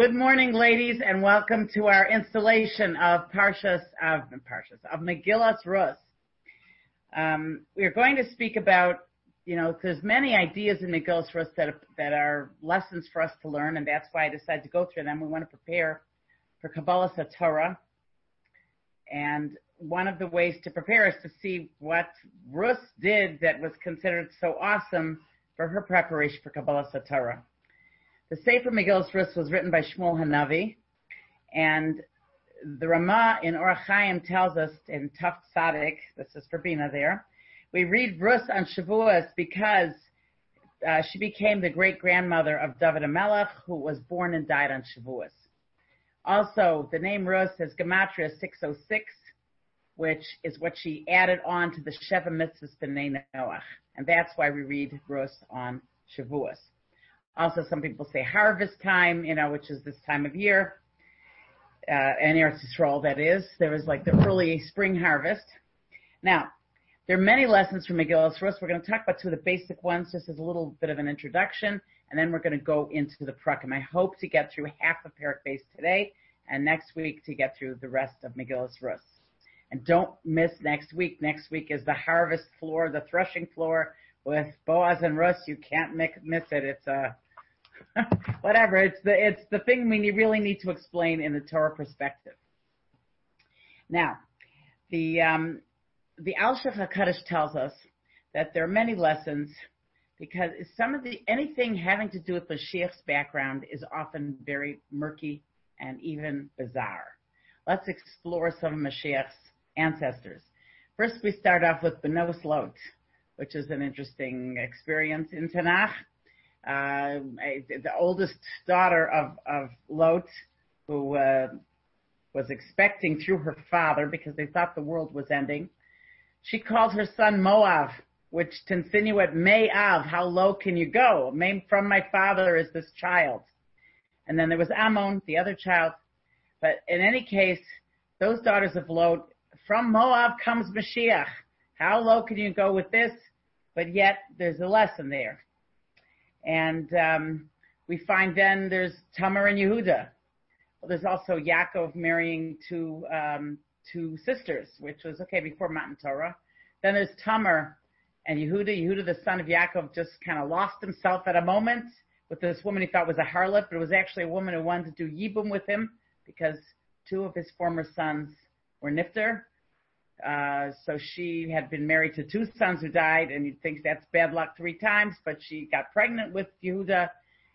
Good morning, ladies, and welcome to our installation of Parshas of Parshas of Megillas Rus. Um, we're going to speak about, you know, there's many ideas in Megillas Rus that that are lessons for us to learn, and that's why I decided to go through them. We want to prepare for Kabbalah Torah, and one of the ways to prepare is to see what Rus did that was considered so awesome for her preparation for Kabbalah Torah. The Sefer Megillas Rus was written by Shmuel Hanavi, and the Rama in Orach Chaim tells us in Tuf Tzadik, this is for Bina there, we read Rus on Shavuos because uh, she became the great grandmother of David HaMelech, who was born and died on Shavuos. Also, the name Rus is Gematria 606, which is what she added on to the Sheva Mitzvahs B'nai Noach. And that's why we read Rus on Shavuos. Also, some people say harvest time, you know, which is this time of year. Uh, and Eretz Yisrael, that is. There was like the early spring harvest. Now, there are many lessons from Megillah Rus. We're going to talk about two of the basic ones just as a little bit of an introduction, and then we're going to go into the Prakim. I hope to get through half of Parak base today, and next week to get through the rest of Megillah Rus. And don't miss next week. Next week is the harvest floor, the threshing floor with Boaz and Rus. You can't miss it. It's a whatever. It's the it's the thing we really need to explain in the Torah perspective. Now, the um, the Alshich Hakadosh tells us that there are many lessons because some of the anything having to do with Mashiach's background is often very murky and even bizarre. Let's explore some of Mashiach's ancestors. First, we start off with Benos Lot, which is an interesting experience in Tanakh uh, the oldest daughter of, of Lot, who uh, was expecting through her father because they thought the world was ending. She called her son Moav, which to insinuate Mayav, how low can you go? From my father is this child. And then there was Ammon, the other child. But in any case, those daughters of Lot, from Moab comes Mashiach. How low can you go with this? But yet there's a lesson there. And um, we find then there's Tamar and Yehuda. Well, there's also Yaakov marrying two um, two sisters, which was okay before Matan Torah. Then there's Tamar and Yehuda. Yehuda, the son of Yaakov, just kind of lost himself at a moment with this woman he thought was a harlot, but it was actually a woman who wanted to do yibum with him because two of his former sons were nifter. Uh, so she had been married to two sons who died, and you'd think that's bad luck three times, but she got pregnant with Yehuda,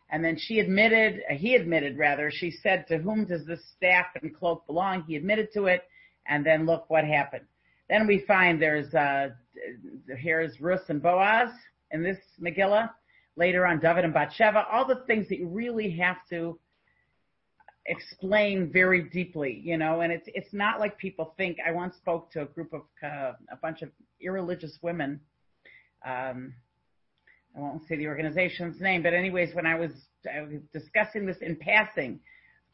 and then she admitted, uh, he admitted rather, she said, to whom does this staff and cloak belong? He admitted to it, and then look what happened. Then we find there's, uh, here's Rus and Boaz in this Megillah. Later on, David and Bathsheba, all the things that you really have to explain very deeply, you know, and it's it's not like people think. I once spoke to a group of uh, a bunch of irreligious women. Um, I won't say the organization's name, but anyways, when I was, I was discussing this in passing,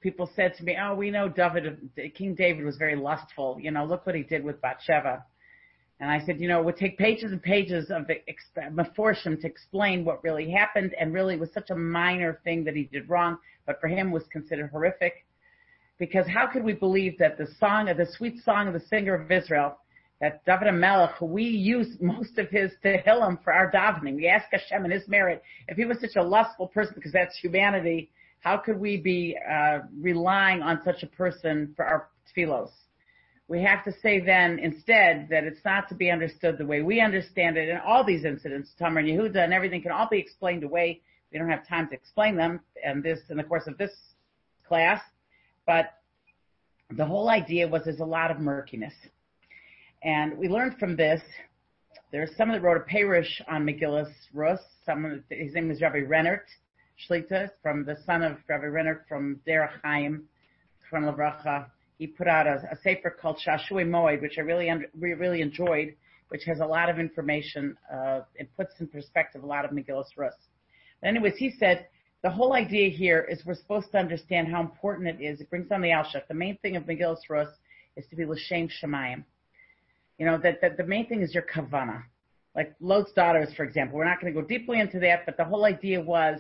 people said to me, "Oh, we know David, King David was very lustful. You know, look what he did with Bathsheba." And I said, you know, it would take pages and pages of Meforshim to explain what really happened, and really was such a minor thing that he did wrong, but for him was considered horrific. Because how could we believe that the song of the sweet song of the singer of Israel, that David HaMelech, who we use most of his Tehillim for our davening, we ask Hashem in His merit, if he was such a lustful person, because that's humanity, how could we be uh, relying on such a person for our tefillos? We have to say then instead that it's not to be understood the way we understand it. And all these incidents, Tamar and Yehuda and everything can all be explained away. We don't have time to explain them and this in the course of this class. But the whole idea was there's a lot of murkiness. And we learned from this, there's someone that wrote a Perush on Megillas Rus. Someone, his name is Rabbi Rennert Shlita, from the son of Rabbi Rennert from Derech Chaim, from Lavracha he put out a, a sefer called Shashui Moed, which I really under, really enjoyed, which has a lot of information. Uh, it puts in perspective a lot of Megillas Rus. But anyways, he said the whole idea here is we're supposed to understand how important it is. It brings on the Alshich. The main thing of Megillas Rus is to be l'shem shemayim. You know that, that the main thing is your kavana. Like Lot's daughters, for example. We're not going to go deeply into that, but the whole idea was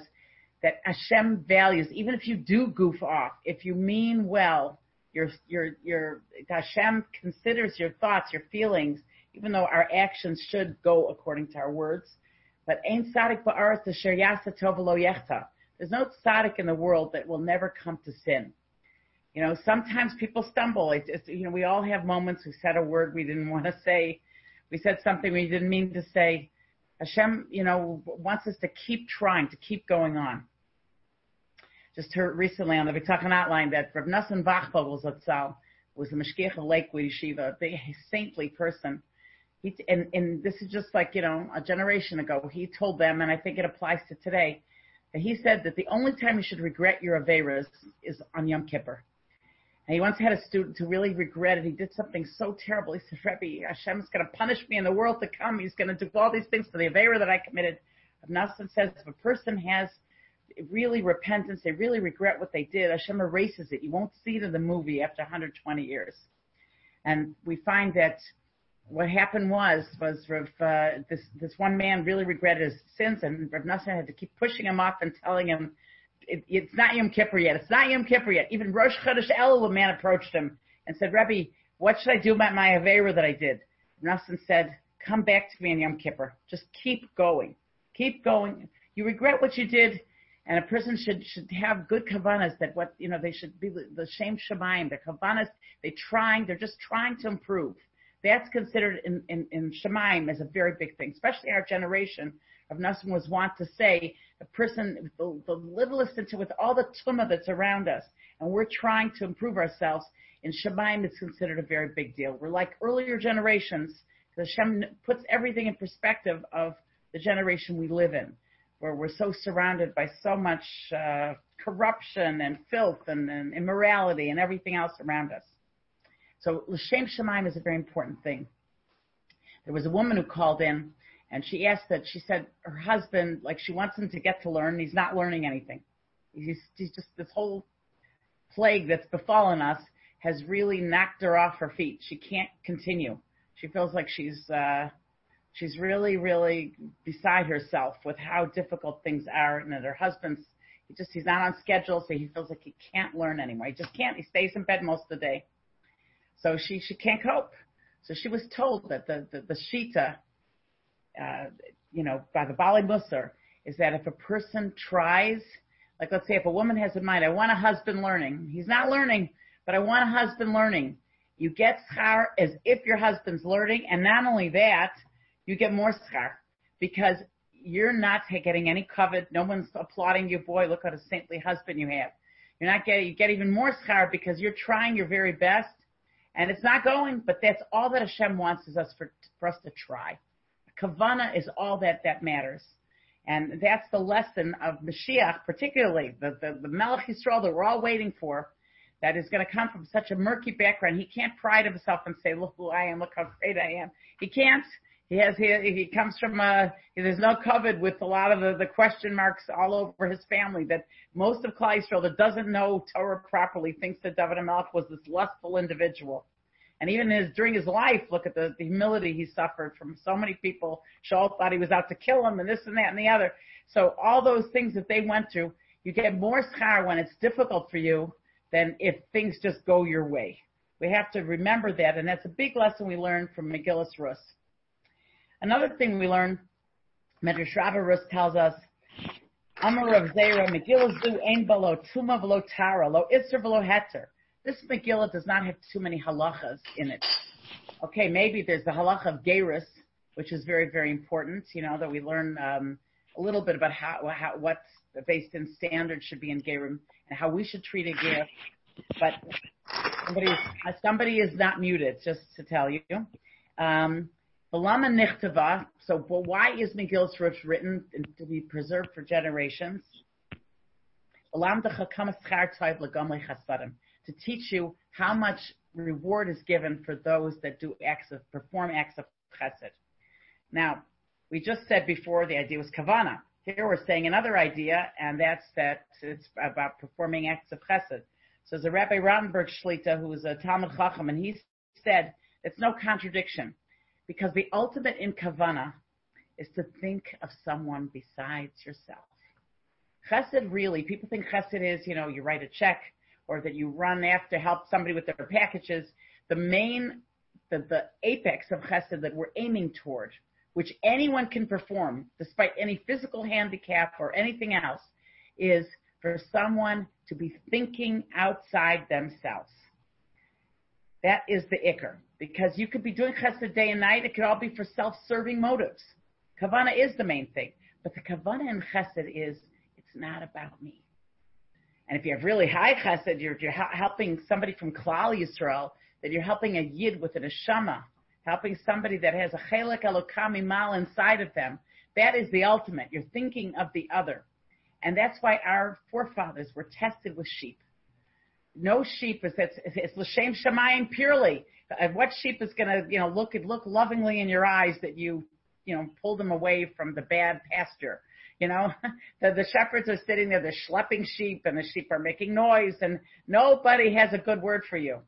that Hashem values, even if you do goof off, if you mean well, your, your, your, Hashem considers your thoughts, your feelings, even though our actions should go according to our words. But ain't tzaddik ba'aretz asher yasa tov yechta. There's no tzaddik in the world that will never come to sin. You know, sometimes people stumble. It's, it's, you know, we all have moments. We said a word we didn't want to say. We said something we didn't mean to say. Hashem, you know, wants us to keep trying, to keep going on. Just heard recently on the Vitachan outline that Rav Nassim Wachtfogel Zatzal was the Mashgiach of Lakewood Yeshiva, a saintly person. He, and, and this is just like, you know, a generation ago, he told them, and I think it applies to today, that he said that the only time you should regret your Averas is on Yom Kippur. And he once had a student who really regretted he did something so terrible. He said, Rebbe, Hashem's going to punish me in the world to come. He's going to do all these things for the Avera that I committed. Nassim says if a person has really repentance, they really regret what they did, Hashem erases it. You won't see it in the movie after 120 years. And we find that what happened was was Rav, uh, this this one man really regretted his sins, and Rav Nassim had to keep pushing him off and telling him, it, "It's not Yom Kippur yet. It's not Yom Kippur yet." Even Rosh Chodesh Elul, a man approached him and said, "Rebbe, what should I do about my avera that I did?" Nassim said, "Come back to me on Yom Kippur. Just keep going, keep going. You regret what you did." And a person should should have good kavanas that what you know they should be the shame shamayim. The kavanas they trying they're just trying to improve. That's considered in in, in shamayim as a very big thing, especially our generation. Of Nassim was wont to say a person the, the littlest into with all the tumah that's around us, and we're trying to improve ourselves. In shamayim, it's considered a very big deal. We're like earlier generations because Hashem puts everything in perspective of the generation we live in where we're so surrounded by so much uh, corruption and filth and, and, immorality and everything else around us. So l'shem shemaim is a very important thing. There was a woman who called in and she asked that she said her husband, like she wants him to get to learn, he's not learning anything. He's, he's just this whole plague that's befallen us has really knocked her off her feet. She can't continue. She feels like she's uh, she's really, really beside herself with how difficult things are, and that her husband's he just he's not on schedule, so he feels like he can't learn anymore. He just can't. He stays in bed most of the day, so she she can't cope. So she was told that the the, the shita, uh, you know, by the Bali Musar, is that if a person tries, like let's say if a woman has in mind, I want a husband learning. He's not learning, but I want a husband learning. You get schar as if your husband's learning, and not only that, you get more schar because you're not getting any covet. No one's applauding you. Boy, look what a saintly husband you have. You're not getting, you get even more schar because you're trying your very best and it's not going, but that's all that Hashem wants is us for, for us to try. Kavana is all that that matters. And that's the lesson of Mashiach, particularly the, the, the Melech Yisrael that we're all waiting for, that is going to come from such a murky background. He can't pride himself and say, look who I am, look how great I am. He can't. He has he, he comes from a there's no covered with a lot of the, the question marks all over his family that most of Klal Yisrael that doesn't know Torah properly thinks that David Melech was this lustful individual. And even his during his life, look at the, the humility he suffered from so many people. Shaul thought he was out to kill him, and this and that and the other. So all those things that they went through, you get more schar when it's difficult for you than if things just go your way. We have to remember that, and that's a big lesson we learned from Megillus Rus. Another thing we learn, Medrash Rus tells us, Amar of Zera, Megillah Zu Ein Balo Tuma Velo Tara, Lo Isser Velo Heter. This Megillah does not have too many halachas in it. Okay, maybe there's the halacha of Geirus, which is very, very important, you know, that we learn um, a little bit about how, how what's based in standards should be in Gerim and how we should treat a Geir. But somebody, somebody is not muted, just to tell you. Um, Lama Nichtava, so why is Megillus Rus written to be preserved for generations? To teach you how much reward is given for those that do acts of, perform acts of chesed. Now, we just said before the idea was kavana. Here we're saying another idea, and that's that it's about performing acts of chesed. So a Rabbi Rottenberg Shlita who is a Talmud Chacham, and he said it's no contradiction because the ultimate in kavana is to think of someone besides yourself. Chesed really, people think chesed is, you know, you write a check or that you run after help somebody with their packages. The main, the, the apex of chesed that we're aiming toward, which anyone can perform despite any physical handicap or anything else, is for someone to be thinking outside themselves. That is the ikr. Because you could be doing chesed day and night. It could all be for self-serving motives. Kavana is the main thing. But the kavana in chesed is, it's not about me. And if you have really high chesed, you're, you're helping somebody from Klal Yisrael, that you're helping a yid with an neshama, helping somebody that has a chelek elokami mal inside of them. That is the ultimate. You're thinking of the other. And that's why our forefathers were tested with sheep. No sheep is it's, it's l'shem shemayim purely. What sheep is going to you know look look lovingly in your eyes that you you know pull them away from the bad pasture? You know, the, the shepherds are sitting there, they're schlepping sheep, and the sheep are making noise, and nobody has a good word for you.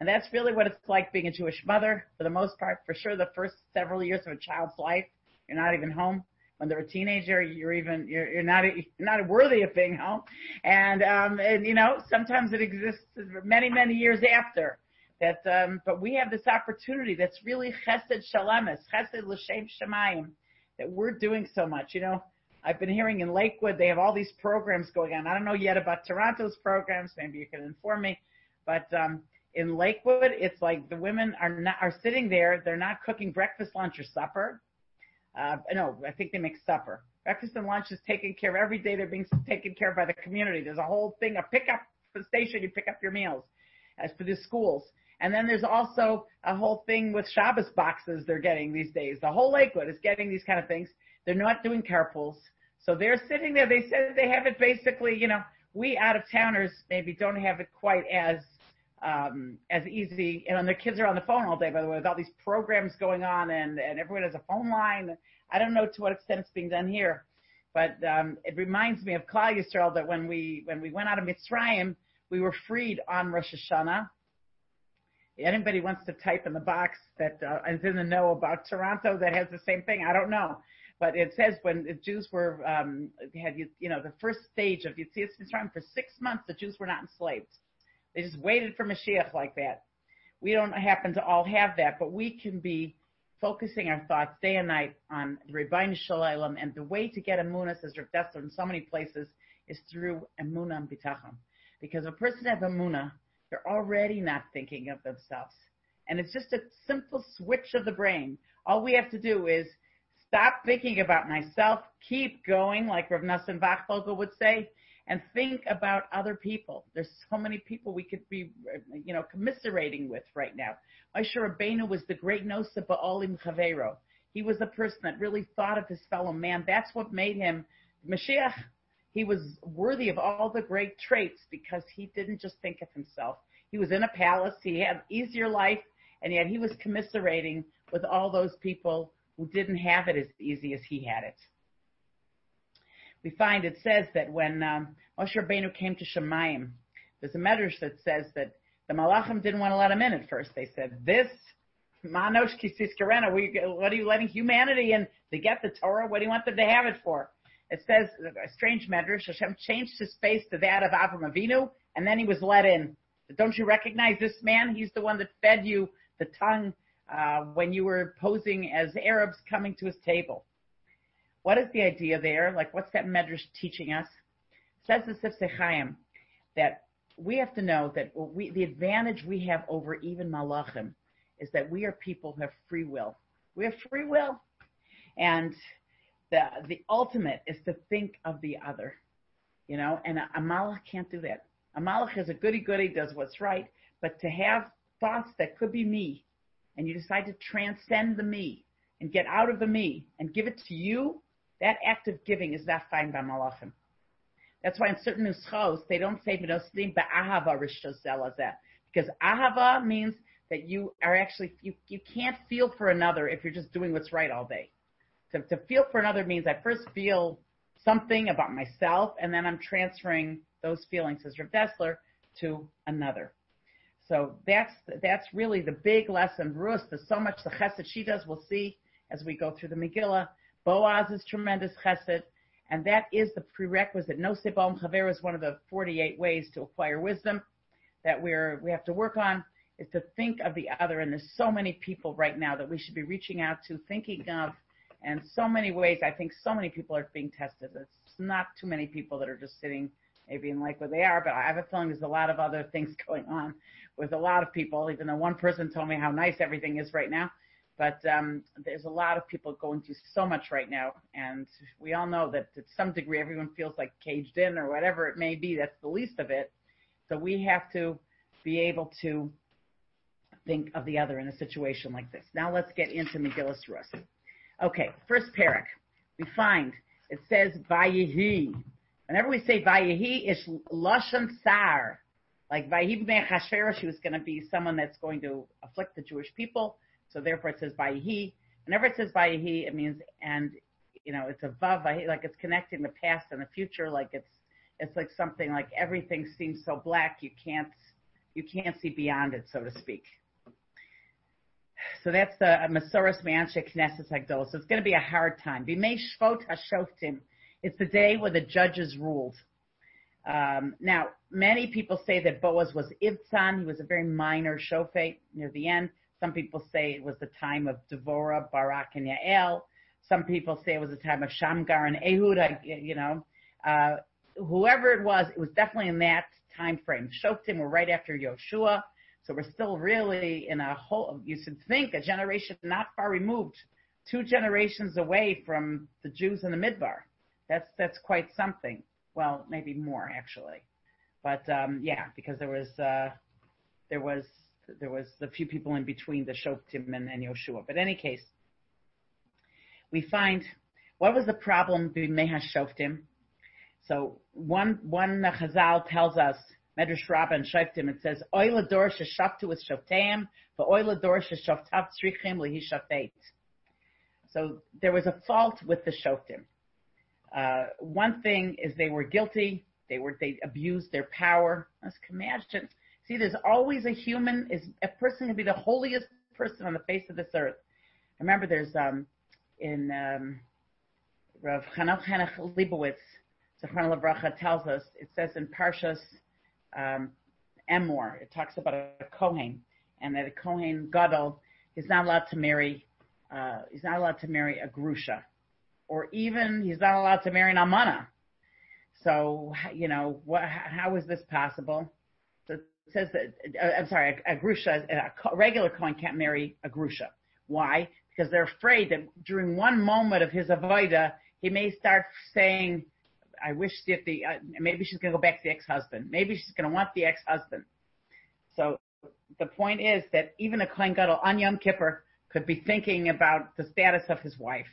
And that's really what it's like being a Jewish mother, for the most part. For sure, the first several years of a child's life, you're not even home when they're a teenager, you're even you're, you're not you're not worthy of being home, and um, and you know sometimes it exists many many years after that. Um, but we have this opportunity that's really chesed shalamis, chesed l'shem shemayim, that we're doing so much. You know, I've been hearing in Lakewood they have all these programs going on. I don't know yet about Toronto's programs. Maybe you can inform me, but um, in Lakewood, it's like the women are not are sitting there. They're not cooking breakfast, lunch, or supper uh, no, I think they make supper. Breakfast and lunch is taken care of every day. They're being taken care of by the community. There's a whole thing, a pickup station. You pick up your meals as for the schools. And then there's also a whole thing with Shabbos boxes they're getting these days. The whole Lakewood is getting these kind of things. They're not doing carpools. So they're sitting there. They said they have it basically, you know, we out of towners maybe don't have it quite as um, as easy. And their kids are on the phone all day, by the way, with all these programs going on, and and everyone has a phone line. I don't know to what extent it's being done here, but um, it reminds me of Klal Yisrael that when we when we went out of Mitzrayim, we were freed on Rosh Hashanah. Anybody wants to type in the box that uh, is in the know about Toronto that has the same thing? I don't know. But it says when the Jews were um, had you you know the first stage of Yetzias Mitzrayim for six months, the Jews were not enslaved. They just waited for Mashiach like that. We don't happen to all have that, but we can be focusing our thoughts day and night on the Rebbeinu Shalom, and the way to get Emunah, says Rav Dessler in so many places, is through Emunah and Bitachon. Because a person has Emunah, they're already not thinking of themselves. And it's just a simple switch of the brain. All we have to do is stop thinking about myself, keep going, like Rav Nassim Wachtfogel would say, and think about other people. There's so many people we could be, you know, commiserating with right now. Moshe Rabbeinu was the great Nosa Ba'olim Chavero. He was a person that really thought of his fellow man. That's what made him Mashiach. He was worthy of all the great traits because he didn't just think of himself. He was in a palace. He had easier life, and yet he was commiserating with all those people who didn't have it as easy as he had it we find it says that when um, Moshe Rabbeinu came to Shemayim, there's a medrash that says that the Malachim didn't want to let him in at first. They said, "This Manosh Kisis Karena, what are you letting humanity in to get the Torah? What do you want them to have it for?" It says a strange medrash. Hashem changed his face to that of Avram Avinu, and then he was let in. Don't you recognize this man? He's the one that fed you the tongue uh, when you were posing as Arabs coming to his table. What is the idea there? Like, what's that medrash teaching us? Says the Sifsei that we have to know that we, the advantage we have over even malachim is that we are people who have free will. We have free will, and the the ultimate is to think of the other, you know. And a, a malach can't do that. A malach is a goody goody, does what's right, but to have thoughts that could be me, and you decide to transcend the me and get out of the me and give it to you, that act of giving is not fine by malachim. That's why in certain nuschos they don't say minoslim ba'ahava rishtozelazeh because ahava means that you are actually you you can't feel for another if you're just doing what's right all day. To to feel for another means I first feel something about myself and then I'm transferring those feelings as Rav Dessler to another. So that's that's really the big lesson. Rus, there's so much the chesed she does. We'll see as we go through the Megillah Boaz is tremendous chesed, And that is the prerequisite. No Sibom Chaver is one of the 48 ways to acquire wisdom that we're, we have to work on is to think of the other. And there's so many people right now that we should be reaching out to, thinking of, and so many ways. I think so many people are being tested. It's not too many people that are just sitting maybe in like where they are, but I have a feeling there's a lot of other things going on with a lot of people, even though one person told me how nice everything is right now. But um, there's a lot of people going through so much right now, and we all know that to some degree everyone feels like caged in or whatever it may be. That's the least of it. So we have to be able to think of the other in a situation like this. Now let's get into Megillas Rus. Okay, first parak. We find it says Vayihi. Whenever we say Vayihi, it's Lashon Sar. Like Vayihi ben Chashvera, was going to be someone that's going to afflict the Jewish people. So therefore it says Vayihi. Whenever it says Vayihi, it means, and, you know, it's a Vav, like it's connecting the past and the future, like it's, it's like something like everything seems so black, you can't, you can't see beyond it, so to speak. So that's the Masoros Me'anshe Knesset Hagdol. So it's going to be a hard time. B'mei Shvot HaShoftim. It's the day where the judges ruled. Um, now, many people say that Boaz was Ibtzan. He was a very minor shofet near the end. Some people say it was the time of Devorah, Barak, and Yael. Some people say it was the time of Shamgar and Ehud. You know, uh, whoever it was, it was definitely in that time frame. Shoftim were right after Yoshua. So we're still really in a whole, you should think a generation not far removed, two generations away from the Jews in the Midbar. That's, that's quite something. Well, maybe more actually. But, um, yeah, because there was, uh, there was, there was a few people in between the Shoftim and, and Yoshua. But in any case, we find what was the problem b'mei Shoftim? So one one Chazal tells us Medrash Rabbah and Shoftim, it says, Oila dor sheshaftu with shofteim, but oila dor sheshoftav tzrichim lihi So there was a fault with the Shoftim. Uh, one thing is they were guilty. They were, they abused their power. Let's imagine. See, there's always a human, is a person can be the holiest person on the face of this earth. Remember, there's, um, in, um, Rav Hanoch Hanach Leibowitz, Zechron Levracha tells us, it says in Parshas, um, Emor. It talks about a Kohen, and that a Kohen Gadol is not allowed to marry. Uh, he's not allowed to marry a grusha, or even he's not allowed to marry an amana. So you know what? How is this possible? So it says that uh, I'm sorry, a, a grusha, a regular Kohen can't marry a grusha. Why? Because they're afraid that during one moment of his avoida, he may start saying I wish that the uh, maybe she's going to go back to the ex-husband. Maybe she's going to want the ex-husband. So the point is that even a Kohen Gadol on Yom Kippur could be thinking about the status of his wife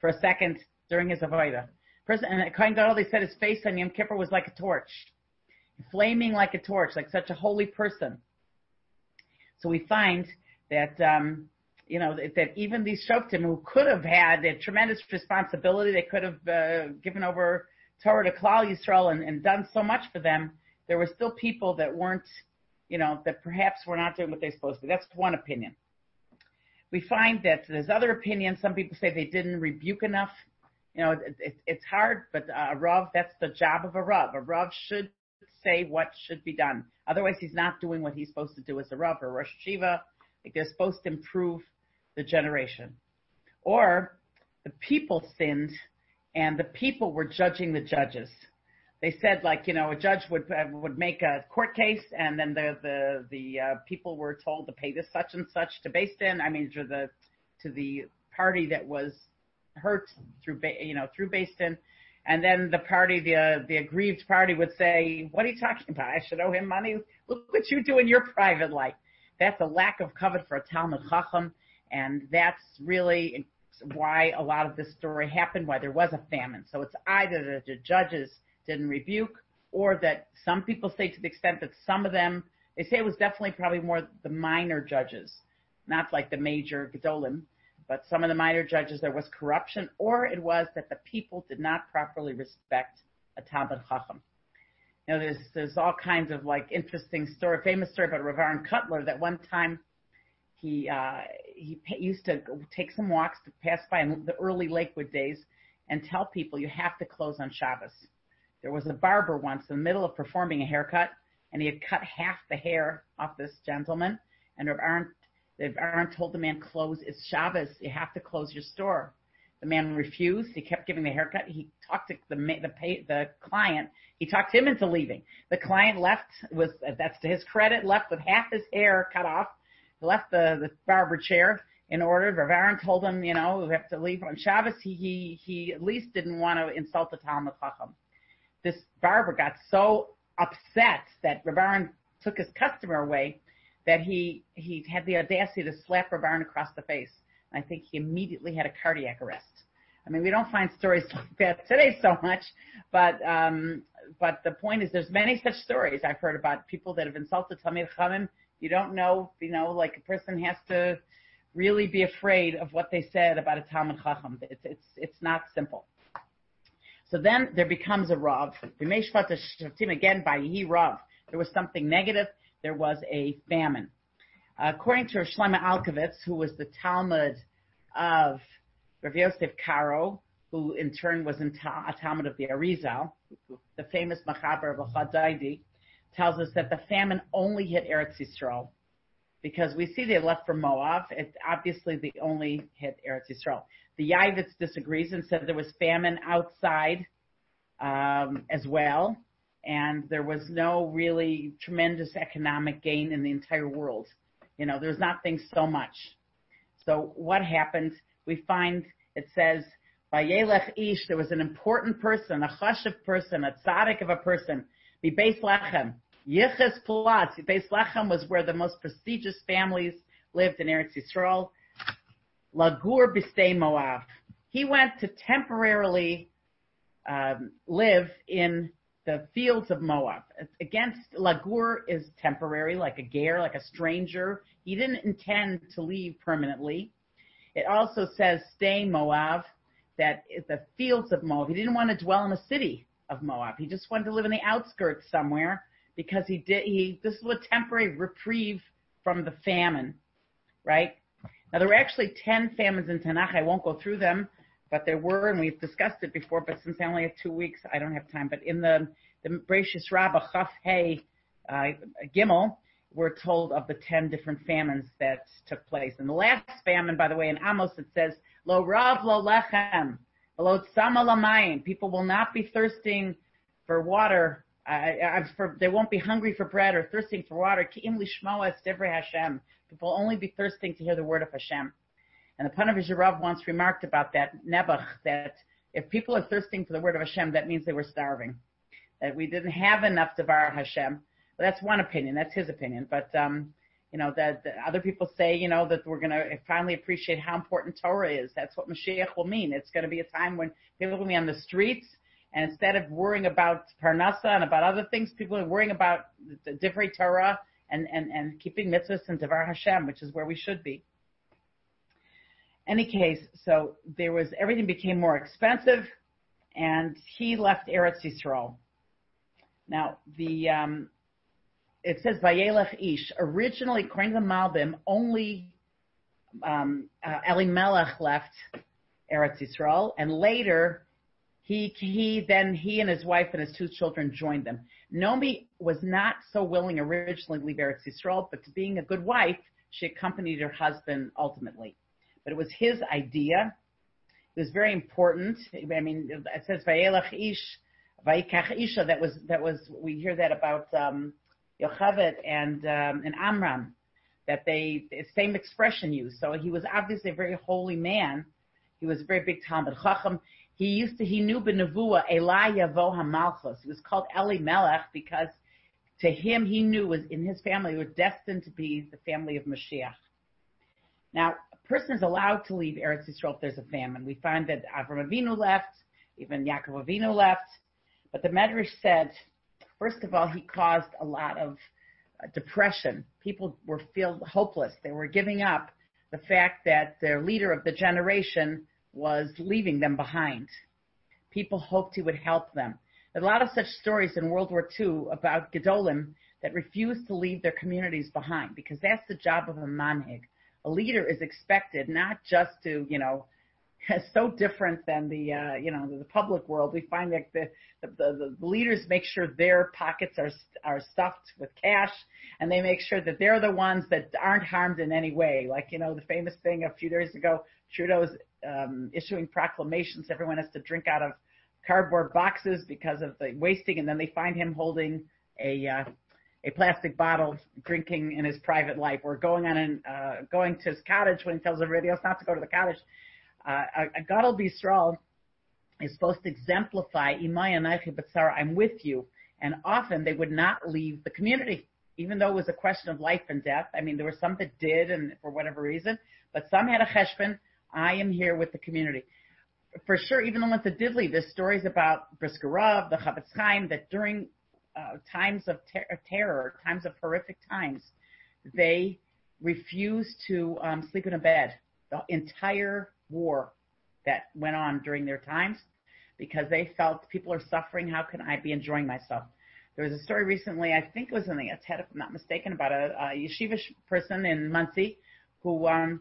for a second during his avodah. And a Kohen Gadol, they said his face on Yom Kippur was like a torch, flaming like a torch, like such a holy person. So we find that, um, you know, that even these shoftim who could have had a tremendous responsibility, they could have uh, given over Torah to Klal Yisrael and, and done so much for them, there were still people that weren't, you know, that perhaps were not doing what they're supposed to. That's one opinion. We find that there's other opinions. Some people say they didn't rebuke enough. You know, it, it, it's hard, but uh, a Rav, that's the job of a Rav. A Rav should say what should be done. Otherwise, he's not doing what he's supposed to do as a Rav or Rosh Shiva. Like they're supposed to improve the generation. Or the people sinned and the people were judging the judges. They said like, you know, a judge would, uh, would make a court case and then the, the, the, uh, people were told to pay this such and such to Beis Din, I mean, to the, to the party that was hurt through, you know, through Beis Din. And then the party, the, uh, the aggrieved party would say, what are you talking about? I should owe him money. Look what you do in your private life. That's a lack of covet for a Talmud Chacham. And that's really why a lot of this story happened, why there was a famine. So it's either that the judges didn't rebuke or that some people say to the extent that some of them, they say it was definitely probably more the minor judges, not like the major Gedolim, but some of the minor judges, there was corruption or it was that the people did not properly respect a Talmud Chacham. You know, there's, there's all kinds of like interesting story, famous story about Rav Aaron Kotler that one time he uh, he used to take some walks to pass by in the early Lakewood days, and tell people you have to close on Shabbos. There was a barber once in the middle of performing a haircut, and he had cut half the hair off this gentleman, and Rav Aaron, Rav Aaron told the man, close, it's Shabbos, you have to close your store. The man refused. He kept giving the haircut. He talked to the the pay, the client. He talked him into leaving. The client left was that's to his credit left with half his hair cut off. He left the the barber chair in order. Rav Aaron told him, you know, we have to leave on Shabbos. He he he at least didn't want to insult the Talmud Chacham. This barber got so upset that Rav Aaron took his customer away that he he had the audacity to slap Rav Aaron across the face. I think he immediately had a cardiac arrest. I mean, we don't find stories like that today so much, but um, but the point is, there's many such stories I've heard about people that have insulted Talmid Chachamim. You don't know, you know, like a person has to really be afraid of what they said about a Talmud Chacham. It's it's it's not simple. So then there becomes a Rav. Again, by Yehi Rav, there was something negative. There was a famine. According to Shlomo Alkabetz, who was the Talmud of Rav Yosef Karo, who in turn was in ta- a Talmud of the Arizal, the famous Machaber of Chadaidi, tells us that the famine only hit Eretz Yisrael because we see they left for Moab. It obviously the only hit Eretz Yisrael. The Yavitz disagrees and said there was famine outside um, as well, and there was no really tremendous economic gain in the entire world. You know, there's not things so much. So what happened? We find it says by Yelech Ish, there was an important person, a chashiv person, a tzaddik of a person, be Beis Lechem. Yiches Platz. Beis Lechem was where the most prestigious families lived in Eretz Yisrael. Lagur Bistei Moab. He went to temporarily um, live in the fields of Moab. Against Lagur is temporary, like a ger, like a stranger. He didn't intend to leave permanently. It also says stay Moab, that the fields of Moab. He didn't want to dwell in the city of Moab. He just wanted to live in the outskirts somewhere because he did. He this was a temporary reprieve from the famine, right? Now there were actually ten famines in Tanakh. I won't go through them but there were, and we've discussed it before, but since I only have two weeks, I don't have time. But in the, the Bereshis Rabbah Chaf Hey uh, Gimel, we're told of the 10 different famines that took place. And the last famine, by the way, in Amos, it says, Lo Rav Lo Lechem, Lo Tzama. People will not be thirsting for water. Uh, for, they won't be hungry for bread or thirsting for water. Ki'im lishmoa divrei Hashem. People will only be thirsting to hear the word of Hashem. And the Ponevezher Rav once remarked about that Nebuch that if people are thirsting for the word of Hashem, that means they were starving. That we didn't have enough Devar Hashem. Well, that's one opinion. That's his opinion. But um, you know that, that other people say, you know, that we're going to finally appreciate how important Torah is. That's what Mashiach will mean. It's going to be a time when people will be on the streets, and instead of worrying about Parnasa and about other things, people are worrying about the different Torah and, and, and keeping mitzvahs and Devar Hashem, which is where we should be any case, so there was everything became more expensive, and he left Eretz Yisrael. Now the um, it says Vayelech Ish. Originally, according to the Malbim, only um, uh, left Eretz Yisrael, and later he he then he and his wife and his two children joined them. Nomi was not so willing originally to leave Eretz Yisrael, but to being a good wife, she accompanied her husband ultimately but it was his idea. It was very important. I mean, it says Vayelach Ish, Vayikach Isha. That was that was we hear that about um, Yocheved and um, and Amram, that they the same expression used. So he was obviously a very holy man. He was a very big Talmud Chacham. He used to he knew Benavua Eli Yavo Hamalchus. He was called Eli Melech because to him he knew was in his family was destined to be the family of Mashiach. Now, a person is allowed to leave Eretz Yisrael if there's a famine. We find that Avram Avinu left, even Yaakov Avinu left, but the Medrash said, first of all, he caused a lot of uh, depression. People were feel hopeless. They were giving up the fact that their leader of the generation was leaving them behind. People hoped he would help them. A lot of such stories in World War II about Gedolim that refused to leave their communities behind because that's the job of a manhig a leader is expected not just to, you know, so different than the uh, you know the public world. We find that the, the the leaders make sure their pockets are are stuffed with cash, and they make sure that they're the ones that aren't harmed in any way. Like you know the famous thing a few days ago, Trudeau's um, issuing proclamations. Everyone has to drink out of cardboard boxes because of the wasting, and then they find him holding a uh, a plastic bottle, drinking in his private life, or going on an uh, going to his cottage when he tells everybody else not to go to the cottage. Uh, a, Gadol Bistral is supposed to exemplify Imaya Naichi Batsara, I'm with you. And often they would not leave the community, even though it was a question of life and death. I mean, there were some that did, and for whatever reason, but some had a cheshbon. I am here with the community for sure, even the ones that did leave, there's stories about Brisker the Chofetz Chaim, that during uh, times of ter- terror, times of horrific times, they refused to um, sleep in a bed. The entire war that went on during their times, because they felt people are suffering. How can I be enjoying myself? There was a story recently, I think it was in the TED, if I'm not mistaken, about a, a yeshiva person in Monsey who um,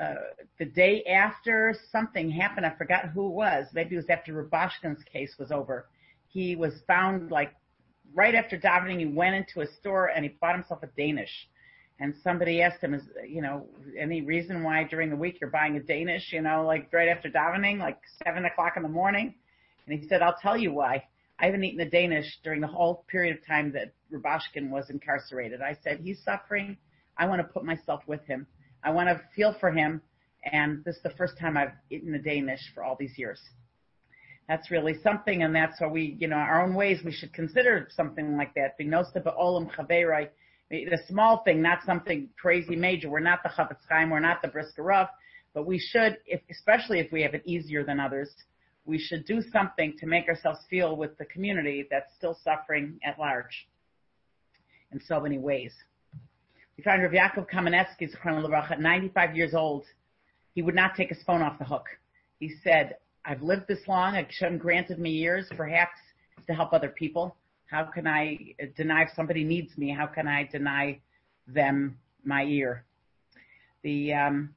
uh, the day after something happened, I forgot who it was. Maybe it was after Rubashkin's case was over. He was found like right after davening. He went into a store and he bought himself a Danish. And somebody asked him, "Is you know any reason why during the week you're buying a Danish? You know, like right after davening, like seven o'clock in the morning?" And he said, "I'll tell you why. I haven't eaten a Danish during the whole period of time that Rubashkin was incarcerated. I said he's suffering. I want to put myself with him." I want to feel for him. And this is the first time I've eaten a Danish for all these years. That's really something, and that's why we, you know, our own ways we should consider something like that. Be nosa be olam chaveray, the small thing, not something crazy major. We're not the Chofetz Chaim, we're not the Brisker Rav, but we should, if, especially if we have it easier than others, we should do something to make ourselves feel with the community that's still suffering at large in so many ways. We find Rav Yaakov Kamenetsky, at 95 years old, he would not take his phone off the hook. He said, I've lived this long. Hashem granted me years, perhaps to help other people. How can I deny if somebody needs me? How can I deny them my ear? The um,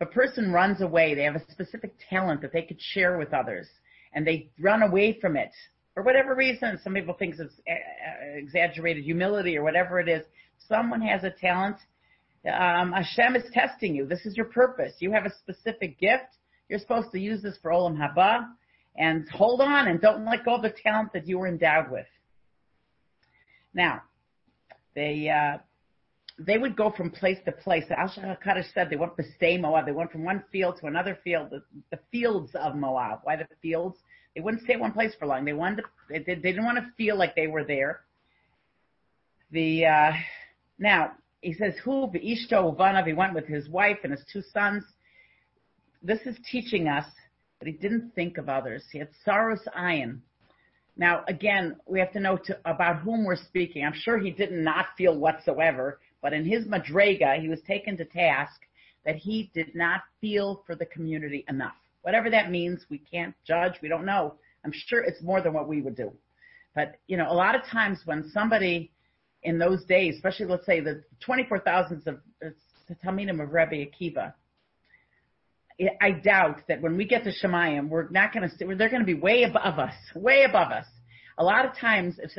if a person runs away, they have a specific talent that they could share with others, and they run away from it for whatever reason. Some people think it's uh, uh, exaggerated humility or whatever it is. Someone has a talent. Um, Hashem is testing you. This is your purpose. You have a specific gift. You're supposed to use this for Olam Haba and hold on and don't let go of the talent that you were endowed with. Now, they, uh, they would go from place to place. Al Kaddish said they went to stay Moab. They went from one field to another field, the, the, fields of Moab. Why the fields? They wouldn't stay one place for long. They wanted to, they, they didn't want to feel like they were there. The, uh, now, he says, Hu Ishto Uvanav, he went with his wife and his two sons. This is teaching us that he didn't think of others. He had sorrows ayin. Now, again, we have to know to, about whom we're speaking. I'm sure he did not feel whatsoever, but in his madrega, he was taken to task that he did not feel for the community enough. Whatever that means, we can't judge. We don't know. I'm sure it's more than what we would do. But, you know, a lot of times when somebody in those days, especially let's say the 24,000s of uh, Talmidim of Rabbi Akiva, I doubt that when we get to Shemayim, we're not going to, they're going to be way above us, way above us. A lot of times, if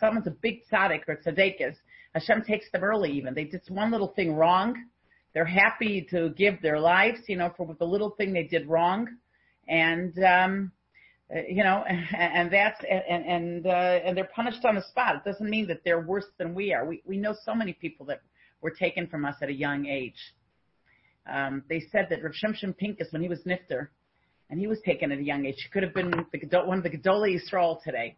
someone's a big tzaddik or tzaddikas, Hashem takes them early even. They did one little thing wrong. They're happy to give their lives, you know, for the little thing they did wrong. And, um, you know, and that's and and uh, and they're punished on the spot. It doesn't mean that they're worse than we are. We we know so many people that were taken from us at a young age. Um, they said that Rav Shimshon Pincus, when he was nifter, and he was taken at a young age, he could have been the, one of the Gedolei Yisrael today.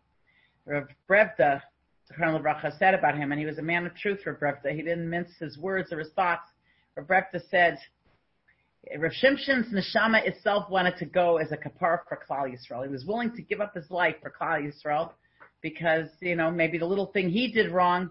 Rav Brevda, the Colonel Bracha, said about him, and he was a man of truth. Rav Brevda, he didn't mince his words or his thoughts. Rav Brevda said Rav Shimshon's neshama itself wanted to go as a kapara for Klal Yisrael. He was willing to give up his life for Klal Yisrael because, you know, maybe the little thing he did wrong,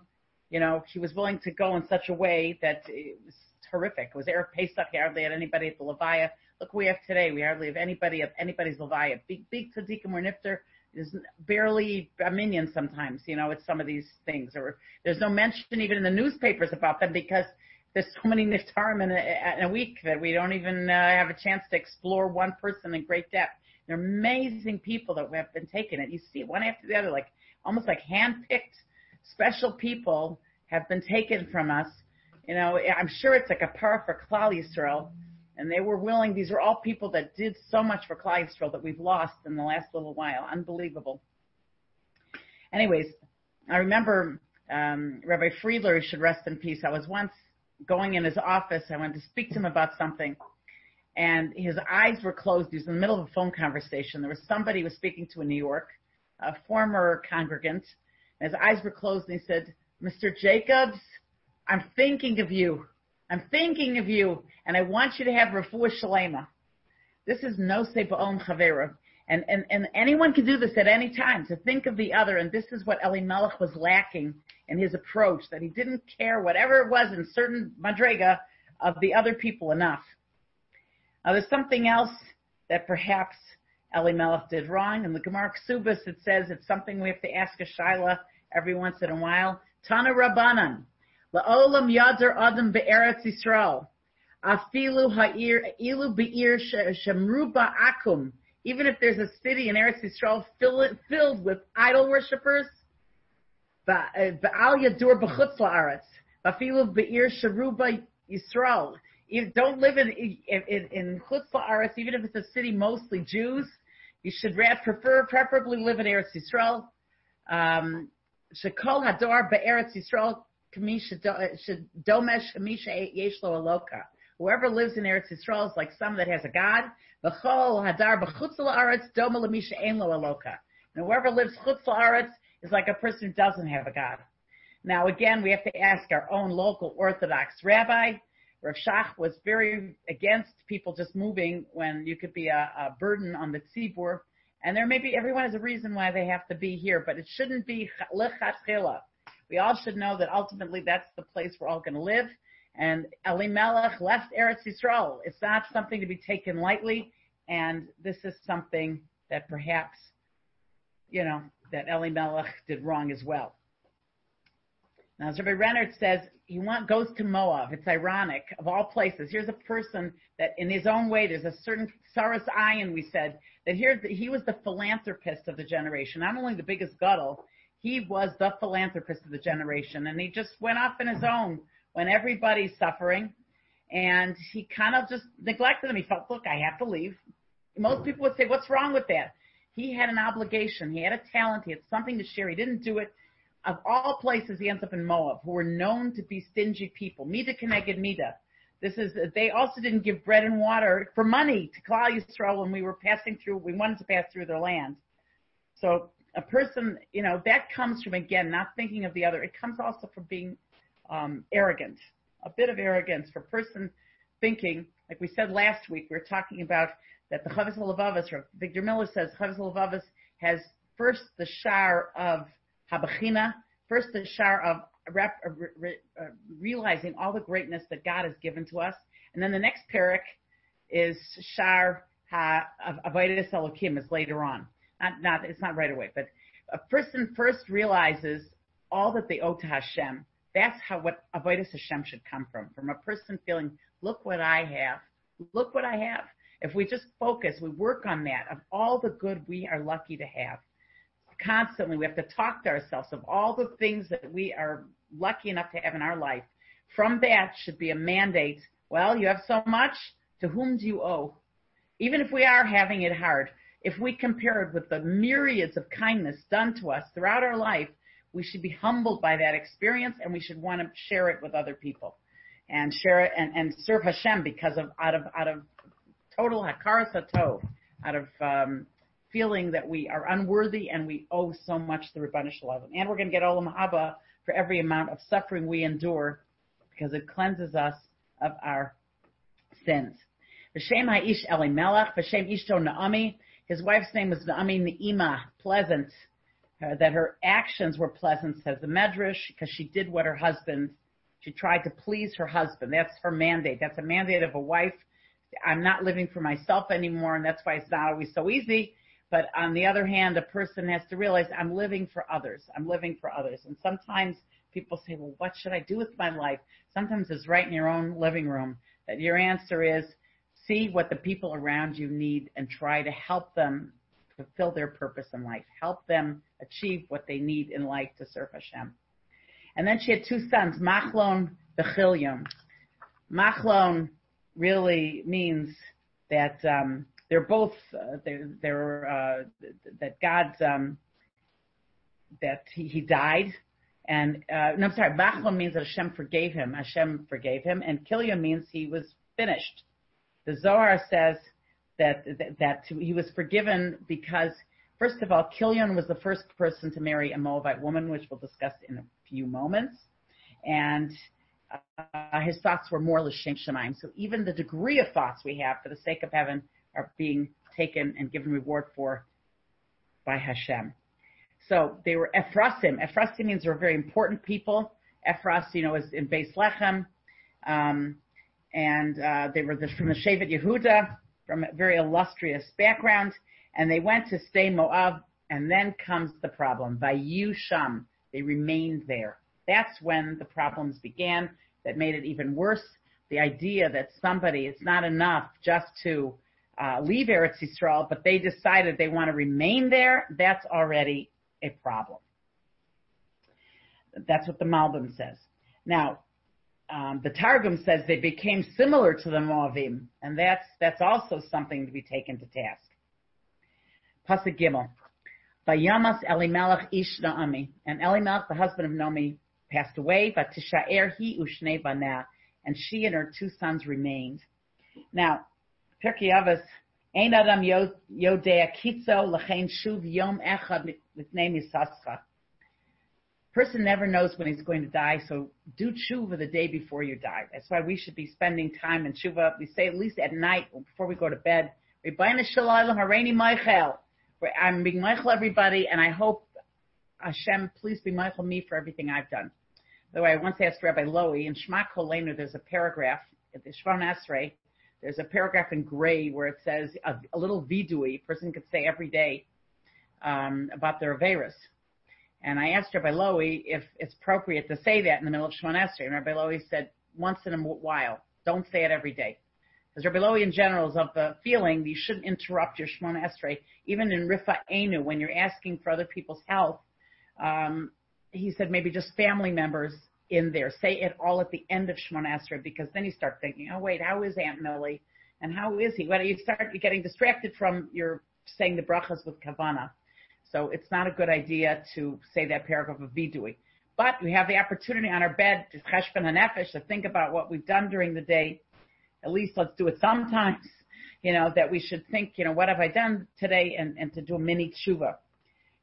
you know, he was willing to go in such a way that it was horrific. It was Erev Pesach. He hardly had anybody at the Levaya. Look we have today. We hardly have anybody at anybody's Levaya. Big, big tzaddikim or nifter. There's barely a minion sometimes, you know, it's some of these things. Or there's no mention even in the newspapers about them because there's so many niftarim in a, in a week that we don't even uh, have a chance to explore one person in great depth. They're amazing people that have been taken. It you see one after the other, like almost like hand-picked special people have been taken from us. You know, I'm sure it's like a par for Klal Yisrael, and they were willing. These are all people that did so much for Klal Yisrael that we've lost in the last little while. Unbelievable. Anyways, I remember um, Rabbi Friedler, should rest in peace. I was once going in his office. I went to speak to him about something, and his eyes were closed. He was in the middle of a phone conversation. There was somebody he was speaking to in New York, a former congregant. And his eyes were closed, and he said, "Mr. Jacobs, I'm thinking of you. I'm thinking of you, and I want you to have refuah shalema." This is no seba'om chavera. And, and, and anyone can do this at any time, to think of the other. And this is what Elimelech was lacking in his approach, that he didn't care whatever it was in certain madrega of the other people enough. Now there's something else that perhaps Elimelech did wrong. In the Gemara Ksubas, it says it's something we have to ask a Shaila every once in a while. Tana Rabbanan. La'olam yadar adam be'eretz Yisrael. Afilu ha'ir, ilu be'ir shemruba akum even if there's a city in Eretz Yisrael filled with idol worshippers, sharuba Yisrael. You don't live in, in, in chutz la'aretz, even if it's a city mostly Jews, you should prefer, preferably live in Eretz Yisrael. Um, Shekol hador be'eretz Yisrael domesh kamisha yeshlo aloka. Whoever lives in Eretz Yisrael is like someone that has a God. V'chol hadar doma ein lo aloka. And whoever lives chutz la'aretz is like a person who doesn't have a God. Now again, we have to ask our own local Orthodox rabbi. Rav Shach was very against people just moving when you could be a, a burden on the tzibur. And there may be, everyone has a reason why they have to be here, but it shouldn't be lechatchila. We all should know that ultimately that's the place we're all going to live. And Elimelech left Eretz Yisrael. It's not something to be taken lightly, and this is something that perhaps, you know, that Elimelech did wrong as well. Now, Rabbi Rennert says, he want, goes to Moab. It's ironic, of all places. Here's a person that, in his own way, there's a certain Saras Ayin, we said, that here he was the philanthropist of the generation, not only the biggest guddle, he was the philanthropist of the generation, and he just went off in his own when everybody's suffering. And he kind of just neglected them. He felt, look, I have to leave. Most people would say, what's wrong with that? He had an obligation. He had a talent. He had something to share. He didn't do it. Of all places, he ends up in Moab, who were known to be stingy people. Mida k'neged Mida. This is, they also didn't give bread and water for money to Klal Yisrael when we were passing through, we wanted to pass through their land. So a person, you know, that comes from, again, not thinking of the other. It comes also from being um, arrogant, a bit of arrogance for person thinking, like we said last week, we were talking about that the Chovos HaLevavos, or Victor Miller says, Chovos HaLevavos has first the shar of Habachina, first the shar of rep, uh, re, uh, realizing all the greatness that God has given to us, and then the next parak is shar ha, of Elokim is later on. Not, not, it's not right away, but a person first realizes all that they owe to Hashem, that's how what avodas Hashem should come from, from a person feeling, look what I have, look what I have. If we just focus, we work on that of all the good we are lucky to have. Constantly, we have to talk to ourselves of all the things that we are lucky enough to have in our life. From that should be a mandate. Well, you have so much. To whom do you owe? Even if we are having it hard, if we compare it with the myriads of kindness done to us throughout our life, we should be humbled by that experience and we should want to share it with other people and share it and, and serve Hashem because of out of out of total hakaras hatov, out of um, feeling that we are unworthy and we owe so much to Ribono Shel Olam. And we're going to get olam haba for every amount of suffering we endure because it cleanses us of our sins. V'shem ha'ish Elimelech, v'shem ishto Naomi. His wife's name was Naomi Ne'ima, pleasant Uh, that her actions were pleasant, says the Medrash, because she did what her husband, she tried to please her husband. That's her mandate. That's a mandate of a wife. I'm not living for myself anymore, and that's why it's not always so easy. But on the other hand, a person has to realize I'm living for others. I'm living for others. And sometimes people say, well, what should I do with my life? Sometimes it's right in your own living room that your answer is see what the people around you need and try to help them fulfill their purpose in life. Help them achieve what they need in life to serve Hashem. And then she had two sons, Machlon v'Chilion. Machlon really means that um, they're both uh, they're, they're uh, that God's um, that he, he died and uh, no, I'm sorry, Machlon means that Hashem forgave him. Hashem forgave him, and Kilion means he was finished. The Zohar says that, that, he was forgiven because, first of all, Kilion was the first person to marry a Moabite woman, which we'll discuss in a few moments, and uh, his thoughts were more l'shem shemaim. So even the degree of thoughts we have for the sake of heaven are being taken and given reward for by Hashem. So they were Ephrasim. Ephrasim means they were very important people. Ephras, you know, is in Beis Lechem. Um, and uh, they were the, from the Shevet Yehuda, from a very illustrious background, and they went to stay Moab, and then comes the problem. Vayu Sham, they remained there. That's when the problems began that made it even worse. The idea that somebody, it's not enough just to uh, leave Eretz Yisrael, but they decided they want to remain there, that's already a problem. That's what the Malbim says. Now, um, the Targum says they became similar to the Moavim, and that's that's also something to be taken to task. Pasuk Gimel. Vayamas Elimelech ish Naomi, and Elimelech, the husband of Naomi, passed away. Vatishaer he ushne bana, and she and her two sons remained. Now, Pirkei Avos, Ein Adam Yodea Kitzo Lachain Shuv Yom Echad Mitnei Misascha person never knows when he's going to die, so do tshuva the day before you die. That's why we should be spending time in tshuva. We say at least at night before we go to bed. I'm being mochel everybody, and I hope Hashem, please be mochel me for everything I've done. By the way, I once asked Rabbi Lowy in Shema Kolenu, there's a paragraph at the Shemon Esrei, there's a paragraph in gray where it says a, a little vidui, a person could say every day um, about their Averis. And I asked Rabbi Lowy if it's appropriate to say that in the middle of Shemon Esrei. And Rabbi Lowy said, once in a while. Don't say it every day. Because Rabbi Lowy in general is of the feeling that you shouldn't interrupt your Shemon Esrei, even in Rifa Enu, when you're asking for other people's health. Um, he said maybe just family members in there. Say it all at the end of Shemon Esrei, because then you start thinking, oh wait, how is Aunt Millie? And how is he? Well, you start getting distracted from your saying the brachas with kavana. So it's not a good idea to say that paragraph of vidui. But we have the opportunity on our bed to cheshbon to think about what we've done during the day. At least let's do it sometimes. You know that we should think. You know what have I done today, and, and to do a mini tshuva.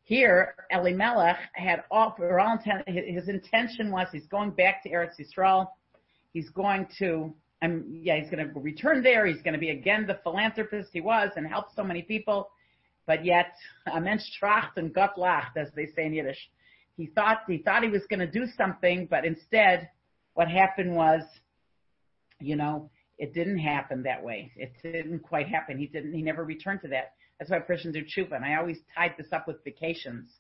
Here, Elimelech had all, for all intent, his intention was he's going back to Eretz Yisrael. He's going to, um, yeah, he's going to return there. He's going to be again the philanthropist he was and help so many people but yet a mensch tracht and Gott lacht, as they say in Yiddish. He thought he thought he was going to do something, but instead, what happened was, you know, it didn't happen that way. It didn't quite happen. He didn't. He never returned to that. That's why Christians do tshuva. And I always tied this up with vacations.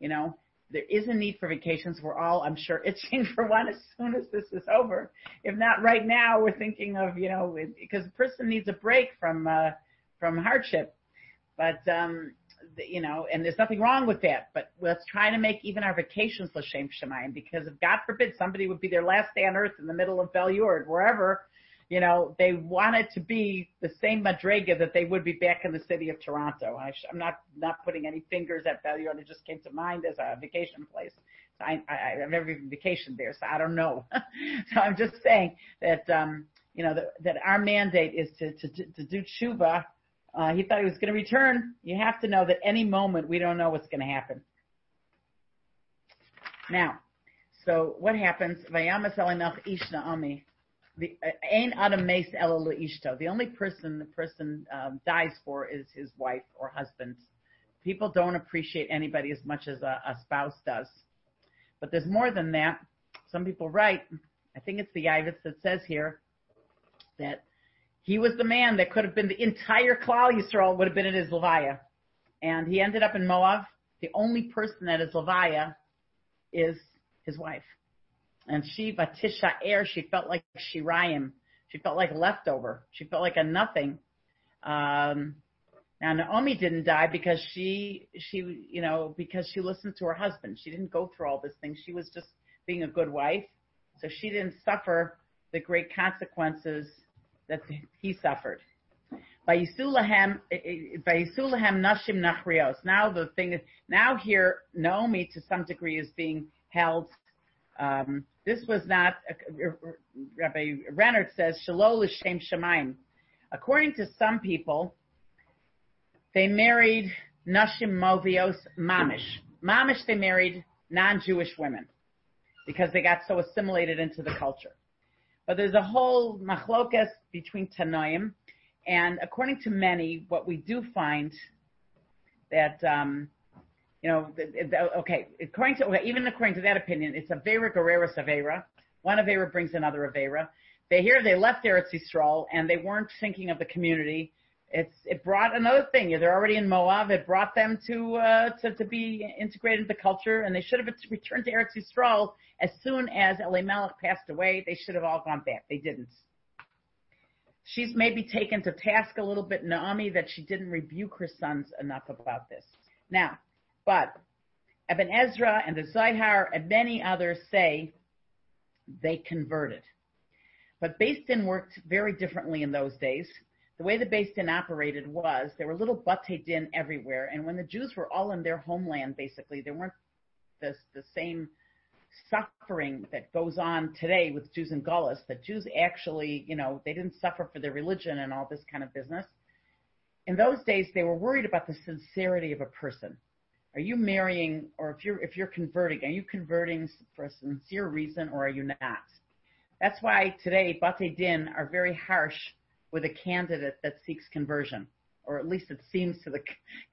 You know, there is a need for vacations. We're all, I'm sure, itching for one as soon as this is over. If not right now, we're thinking of, you know, because a person needs a break from uh, from hardship. But um, you know, and there's nothing wrong with that. But let's try to make even our vacations l'shem shemayim, because if God forbid somebody would be their last day on earth in the middle of Belyur, wherever, you know, they want it to be the same madrega that they would be back in the city of Toronto. I am not not putting any fingers at Belyur. It just came to mind as a vacation place. So I, I, I've never even vacationed there, so I don't know. so I'm just saying that um, you know that, that our mandate is to to, to do tshuva uh, he thought he was going to return. You have to know that any moment we don't know what's going to happen. Now, so what happens? Ishto. The only person the person um, dies for is his wife or husband. People don't appreciate anybody as much as a, a spouse does. But there's more than that. Some people write. I think it's the Yavitz that says here that he was the man that could have been the entire Klal Yisrael would have been in his Levaya. And he ended up in Moab. The only person at his Levaya is his wife. And she, Batisha air, she felt like Shirayim. She felt like leftover. She felt like a nothing. Um, now Naomi didn't die because she, she, you know, because she listened to her husband. She didn't go through all this thing. She was just being a good wife. So she didn't suffer the great consequences that he suffered. Vayisulahem nashim nachrios. Now the thing is, now here Naomi to some degree is being held. Um, this was not. Uh, Rabbi Rennert says shalol l'shem shemaim. According to some people, they married nashim movios mamish. Mamish they married non-Jewish women because they got so assimilated into the culture. But there's a whole machlokas between Tanoim and according to many, what we do find that, um, you know, okay, according to, okay, even according to that opinion, it's Avera goreres Avera. One Avera brings another Avera. They here they left Eretz Yisrael and they weren't thinking of the community. It's it brought another thing. They're already in Moab. It brought them to uh, to to be integrated into culture, and they should have returned to Eretz Yisrael as soon as Elimelech passed away. They should have all gone back. They didn't she's maybe taken to task a little bit Naomi that she didn't rebuke her sons enough about this. Now, but Ibn Ezra and the Zohar and many others say they converted. But Beis Din worked very differently in those days. The way the Beis Din operated was there were little Bate Din everywhere, and when the Jews were all in their homeland, basically, there weren't the, the same suffering that goes on today with Jews in Gullus, that Jews actually, you know, they didn't suffer for their religion and all this kind of business. In those days, they were worried about the sincerity of a person. Are you marrying, or if you're if you're converting, are you converting for a sincere reason, or are you not? That's why today Bate Din are very harsh with a candidate that seeks conversion, or at least it seems to the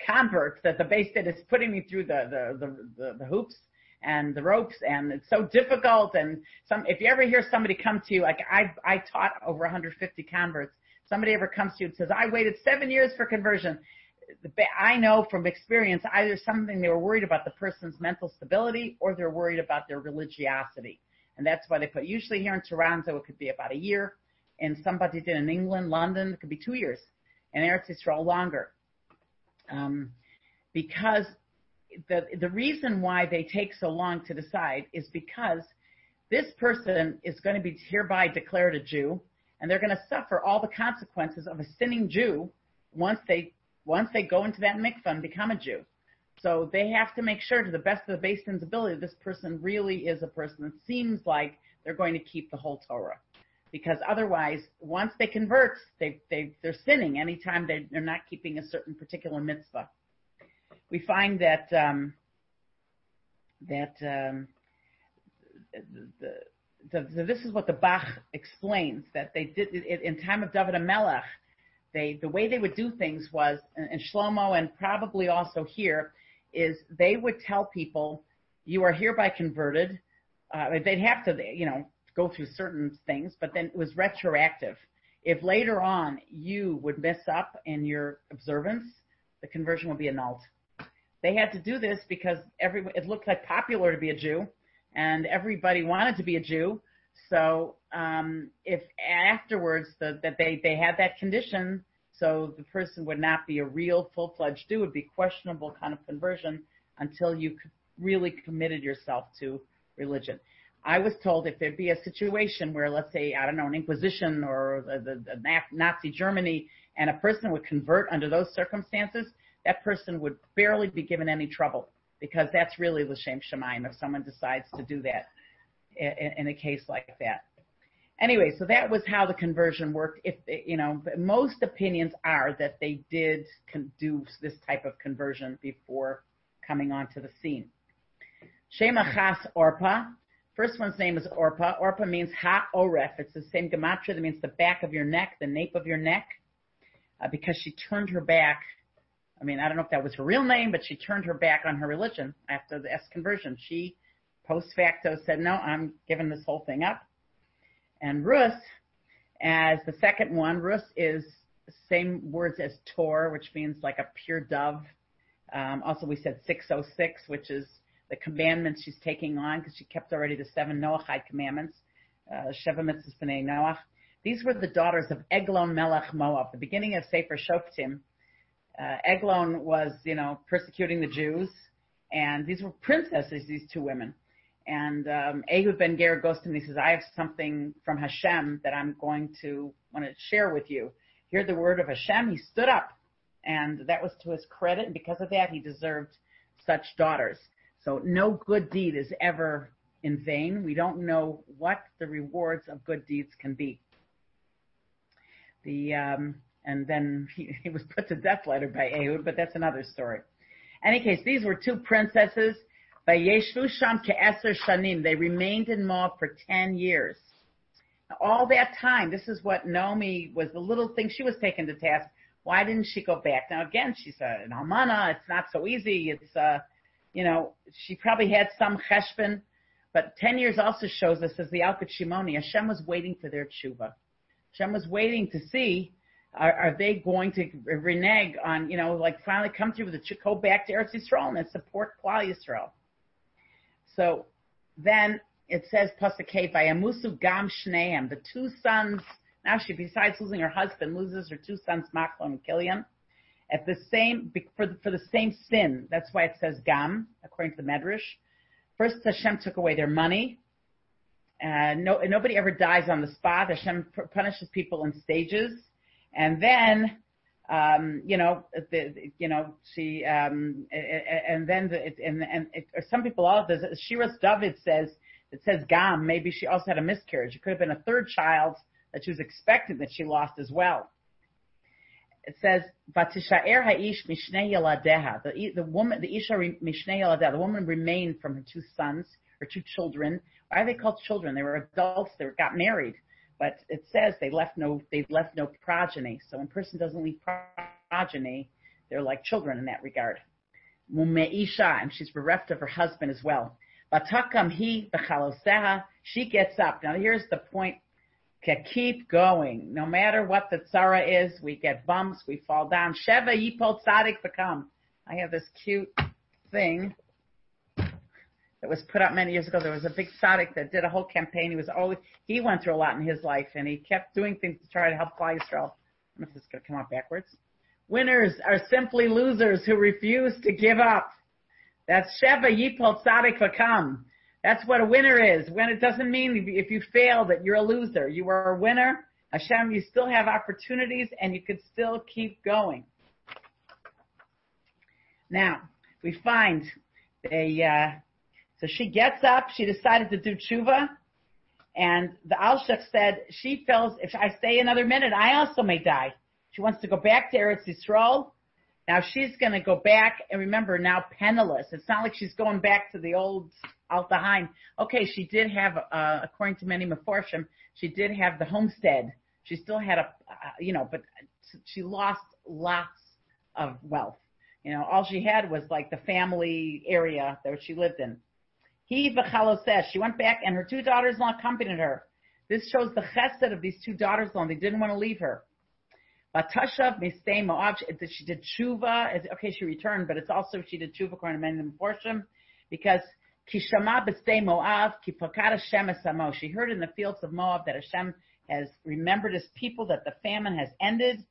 converts that the Beis Din is putting me through the the the, the, hoops and the ropes and it's so difficult and some if you ever hear somebody come to you like I I taught over 150 converts. Somebody ever comes to you and says I waited 7 years for conversion. I know from experience either something they were worried about the person's mental stability or they're worried about their religiosity. And that's why they put usually here in Toronto it could be about a year and somebody did in England London it could be 2 years and Eretz Yisrael longer um, because the the reason why they take so long to decide is because this person is going to be hereby declared a Jew, and they're going to suffer all the consequences of a sinning Jew once they once they go into that mikvah and become a Jew. So they have to make sure, to the best of the Beis Din's ability, this person really is a person that seems like they're going to keep the whole Torah. Because otherwise, once they convert, they, they, they're sinning anytime they, they're not keeping a certain particular mitzvah we find that um, that um, the, the, the, this is what the Bach explains that they did in time of David Melech. They the way they would do things was, and Shlomo, and probably also here, is they would tell people, "You are hereby converted." Uh, they'd have to, you know, go through certain things, but then it was retroactive. If later on you would mess up in your observance, the conversion would be annulled. They had to do this because every it looked like popular to be a Jew, and everybody wanted to be a Jew. So um, if afterwards the, that they they had that condition, so the person would not be a real full fledged Jew, would be questionable kind of conversion until you really committed yourself to religion. I was told if there'd be a situation where, let's say, I don't know, an Inquisition or the, the, the Nazi Germany, and a person would convert under those circumstances, that person would barely be given any trouble because that's really l'shem shemaim if someone decides to do that in, in a case like that. Anyway, so that was how the conversion worked. If you know, most opinions are that they did do this type of conversion before coming onto the scene. Shema Chas Orpa. First one's name is Orpa. Orpa means ha oref. It's the same gematria that means the back of your neck, the nape of your neck, uh, because she turned her back I mean, I don't know if that was her real name, but she turned her back on her religion after the S conversion. She post facto said, no, I'm giving this whole thing up. And Rus, as the second one, Rus is same words as Tor, which means like a pure dove. Um, also, we said 606, which is the commandments she's taking on because she kept already the seven Noahide commandments, uh, Sheva Mitzvahs B'nai Noach. These were the daughters of Eglon Melech Moab. The beginning of Sefer Shoftim, uh, Eglon was, you know, persecuting the Jews, and these were princesses, these two women. And um, Ehud Ben Ger goes to him and he says, I have something from Hashem that I'm going to want to share with you. Hear the word of Hashem. He stood up, and that was to his credit, and because of that, he deserved such daughters. So no good deed is ever in vain. We don't know what the rewards of good deeds can be. The um, and then he, he was put to death later by Ehud, but that's another story. Any case, these were two princesses. By Sham ke'eser shanim. They remained in Moab for ten years. All that time, this is what Naomi was the little thing she was taken to task. Why didn't she go back? Now again, she's an almana. It's not so easy. It's uh, you know, she probably had some cheshbon, but 10 years also shows us, as the Yalkut Shimoni, Hashem was waiting for their tshuva. Hashem was waiting to see, are, are they going to renege on, you know, like finally come through with the go back to Eretz Yisrael and support Klal Yisrael. So then it says, Pasuk Hei, Vayamusu Gam Shneim, the two sons, now she, besides losing her husband, loses her two sons, Machlon and Kilion at the same for the, for the same sin. That's why it says gam, according to the Medrash. First, Hashem took away their money. Uh, no, nobody ever dies on the spot. Hashem punishes people in stages, and then, um, you know, the, you know, she, um, and then, the, and and it, or some people also. Shiras David says it says gam. Maybe she also had a miscarriage. It could have been a third child that she was expecting that she lost as well it says, "Vatishaer ha'ish mishnei yaladeha." The the woman, the isha mishnei yaladeha, the woman remained from her two sons, her two children. Why are they called children? They were adults. They got married, but it says they left no they left no progeny. So when a person doesn't leave progeny, they're like children in that regard. Mumeisha, and she's bereft of her husband as well. Batakam he b'chaloseha. She gets up. Now here's the point keep going. No matter what the tzara is, we get bumps, we fall down. Sheva yipol tzadik v'kam. I have this cute thing that was put up many years ago. There was a big tzaddik that did a whole campaign. He was always, he went through a lot in his life and he kept doing things to try to help Klal Yisrael. I don't know if this is going to come out backwards. Winners are simply losers who refuse to give up. That's Sheva Yipol Tzadik Vakam. That's what a winner is. When it doesn't mean if you fail that you're a loser. You are a winner. Hashem, you still have opportunities and you could still keep going. Now, we find a, uh, so she gets up, she decided to do tshuva, and the Alshich said, she feels if I stay another minute, I also may die. She wants to go back to Eretz Yisrael. Now she's going to go back and remember now penniless. It's not like she's going back to the old Altaheim. Okay, she did have, uh, according to many Meforshim, she did have the homestead. She still had a, uh, you know, but she lost lots of wealth. You know, all she had was like the family area that she lived in. He v'chalo says she went back and her two daughters-in-law accompanied her. This shows the chesed of these two daughters-in-law. They didn't want to leave her. Batashav mistay Moab. She did tshuva. Okay, she returned, but it's also she did tshuva according to many Meforshim because She heard in the fields of Moab that Hashem has remembered his people, that the famine has ended.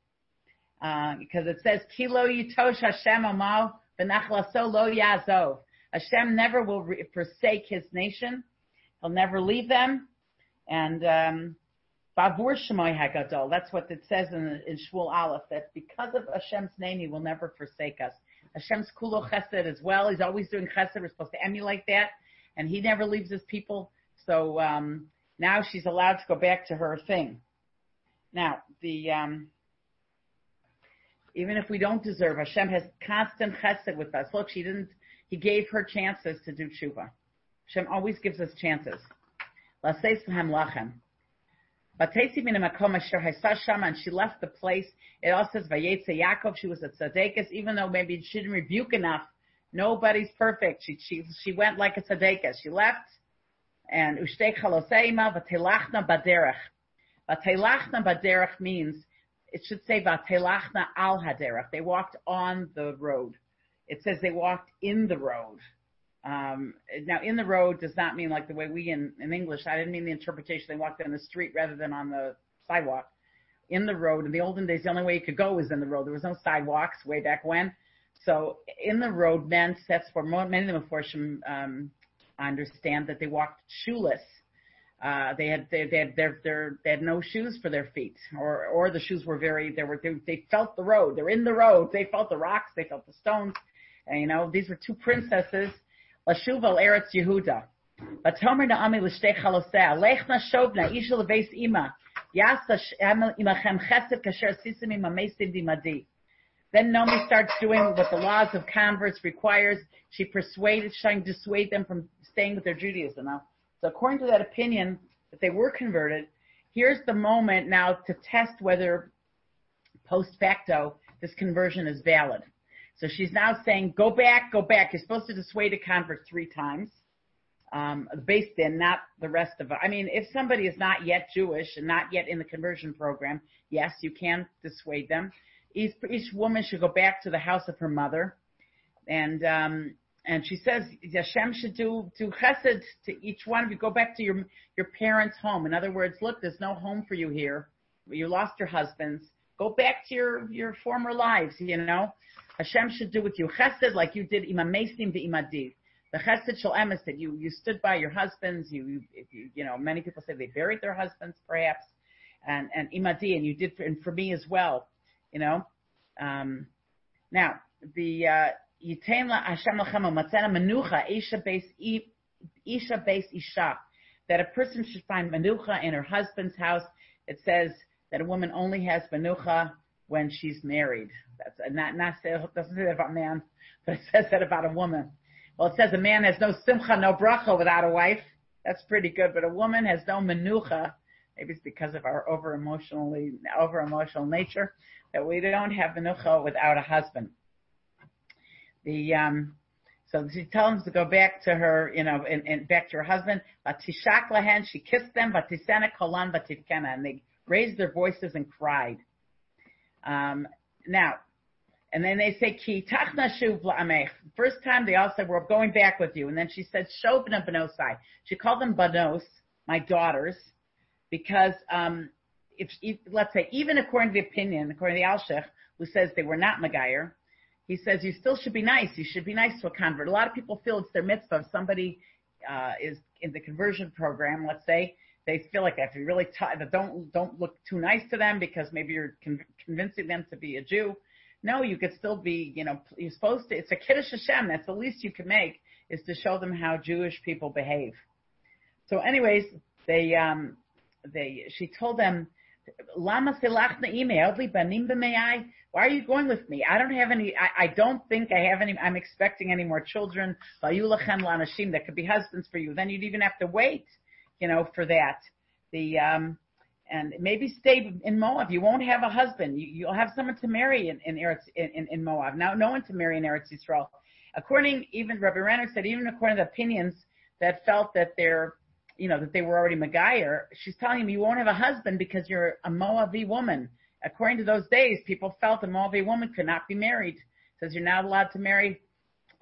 Uh, because it says, Kilo yitosh Hashem amal v'nachlaso lo yazov. Hashem never will re- forsake his nation. He'll never leave them. And, um, Bavur Shemoy Hagadol. That's what it says in, in Shmuel Aleph, that because of Hashem's name, He will never forsake us. Hashem's kulo chesed as well. He's always doing chesed. We're supposed to emulate that, and He never leaves His people. So um, now she's allowed to go back to her thing. Now the um, even if we don't deserve, Hashem has constant chesed with us. Look, she didn't. He gave her chances to do tshuva. Hashem always gives us chances. Laseislahem lachem. And she left the place. It also says Vayetze Yaakov. She was a tzaddikus, even though maybe she didn't rebuke enough. Nobody's perfect. She she she went like a tzaddikus. She left, and ushtei chaloseima v'telachna baderech. V'telachna baderech means it should say v'telachna al haderech. They walked on the road. It says they walked in the road. Um, now, in the road does not mean like the way we in, in English. I didn't mean the interpretation. They walked down the street rather than on the sidewalk. In the road. In the olden days, the only way you could go was in the road. There was no sidewalks way back when. So in the road meant that's for many of them, um, understand that they walked shoeless. Uh, they had they, they had their, their they had no shoes for their feet, or or the shoes were very they were they, they felt the road. They're in the road. They felt the rocks. They felt the stones. And, you know these were two princesses. Lashuv al Eretz Yehuda. ותאמר נעמי לשתי חלוסיה, לך נא שובנה, איש לבייס אמא, יעשה עמכם חסד כאשר עשיתם עם המסים דמדי. Then Naomi starts doing what the laws of converts requires. She persuaded, trying to dissuade them from staying with their Judaism. Now, so according to that opinion that they were converted, here's the moment now to test whether post facto this conversion is valid. So she's now saying, go back, go back. You're supposed to dissuade a convert three times. Um, based in, not the rest of. I mean, if somebody is not yet Jewish and not yet in the conversion program, yes, you can dissuade them. Each, each woman should go back to the house of her mother. And, um, and she says Hashem should do do chesed to each one of you. Go back to your your parents' home. In other words, look, there's no home for you here. You lost your husbands. Go back to your your former lives. You know, Hashem should do with you chesed like you did imamesim imadiv. The chesed shel emes that you you stood by your husbands. You you, you you know many people say they buried their husbands perhaps, and and imadi and you did for, and for me as well. You know, um, now the. Uh, Yitain la Hashem lachem matzena menucha isha base isha base isha. That a person should find menucha in her husband's house. It says that a woman only has menucha when she's married. That's not not doesn't say that about man, but it says that about a woman. Well, it says a man has no simcha, no bracha without a wife. That's pretty good, but a woman has no menucha. Maybe it's because of our over emotionally over emotional nature that we don't have menucha without a husband. The um, so she tells them to go back to her, you know, and, and back to her husband. Batishak lahen, she kissed them. But Batisena kolan batifkena, and they raised their voices and cried. Um, now, and then they say ki tachna shuv. First time they all said we're going back with you, and then she said shovna benosai. She called them banos, my daughters, because um, if, if let's say even according to the opinion, according to the Alshich, who says they were not Magayer, he says you still should be nice. You should be nice to a convert. A lot of people feel it's their mitzvah. If somebody uh, is in the conversion program, let's say, they feel like to be really. Don't don't look too nice to them because maybe you're con- convincing them to be a Jew. No, you could still be. You know, you're supposed to. It's a kiddush Hashem. That's the least you can make is to show them how Jewish people behave. So, anyways, they um, they she told them Lama selachna banim Why are you going with me? I don't have any. I, I don't think I have any. I'm expecting any more children. that could be husbands for you. Then you'd even have to wait, you know, for that. The um, and maybe stay in Moab. You won't have a husband. You, you'll have someone to marry in in, Eretz, in, in Moab. Now, no one to marry in Eretz Yisrael. According, even Rabbi Rennert said, even according to the opinions that felt that they're you know, that they were already Megayer, she's telling him you won't have a husband because you're a Moavi woman. According to those days, people felt a Moavi woman could not be married. Says you're not allowed to marry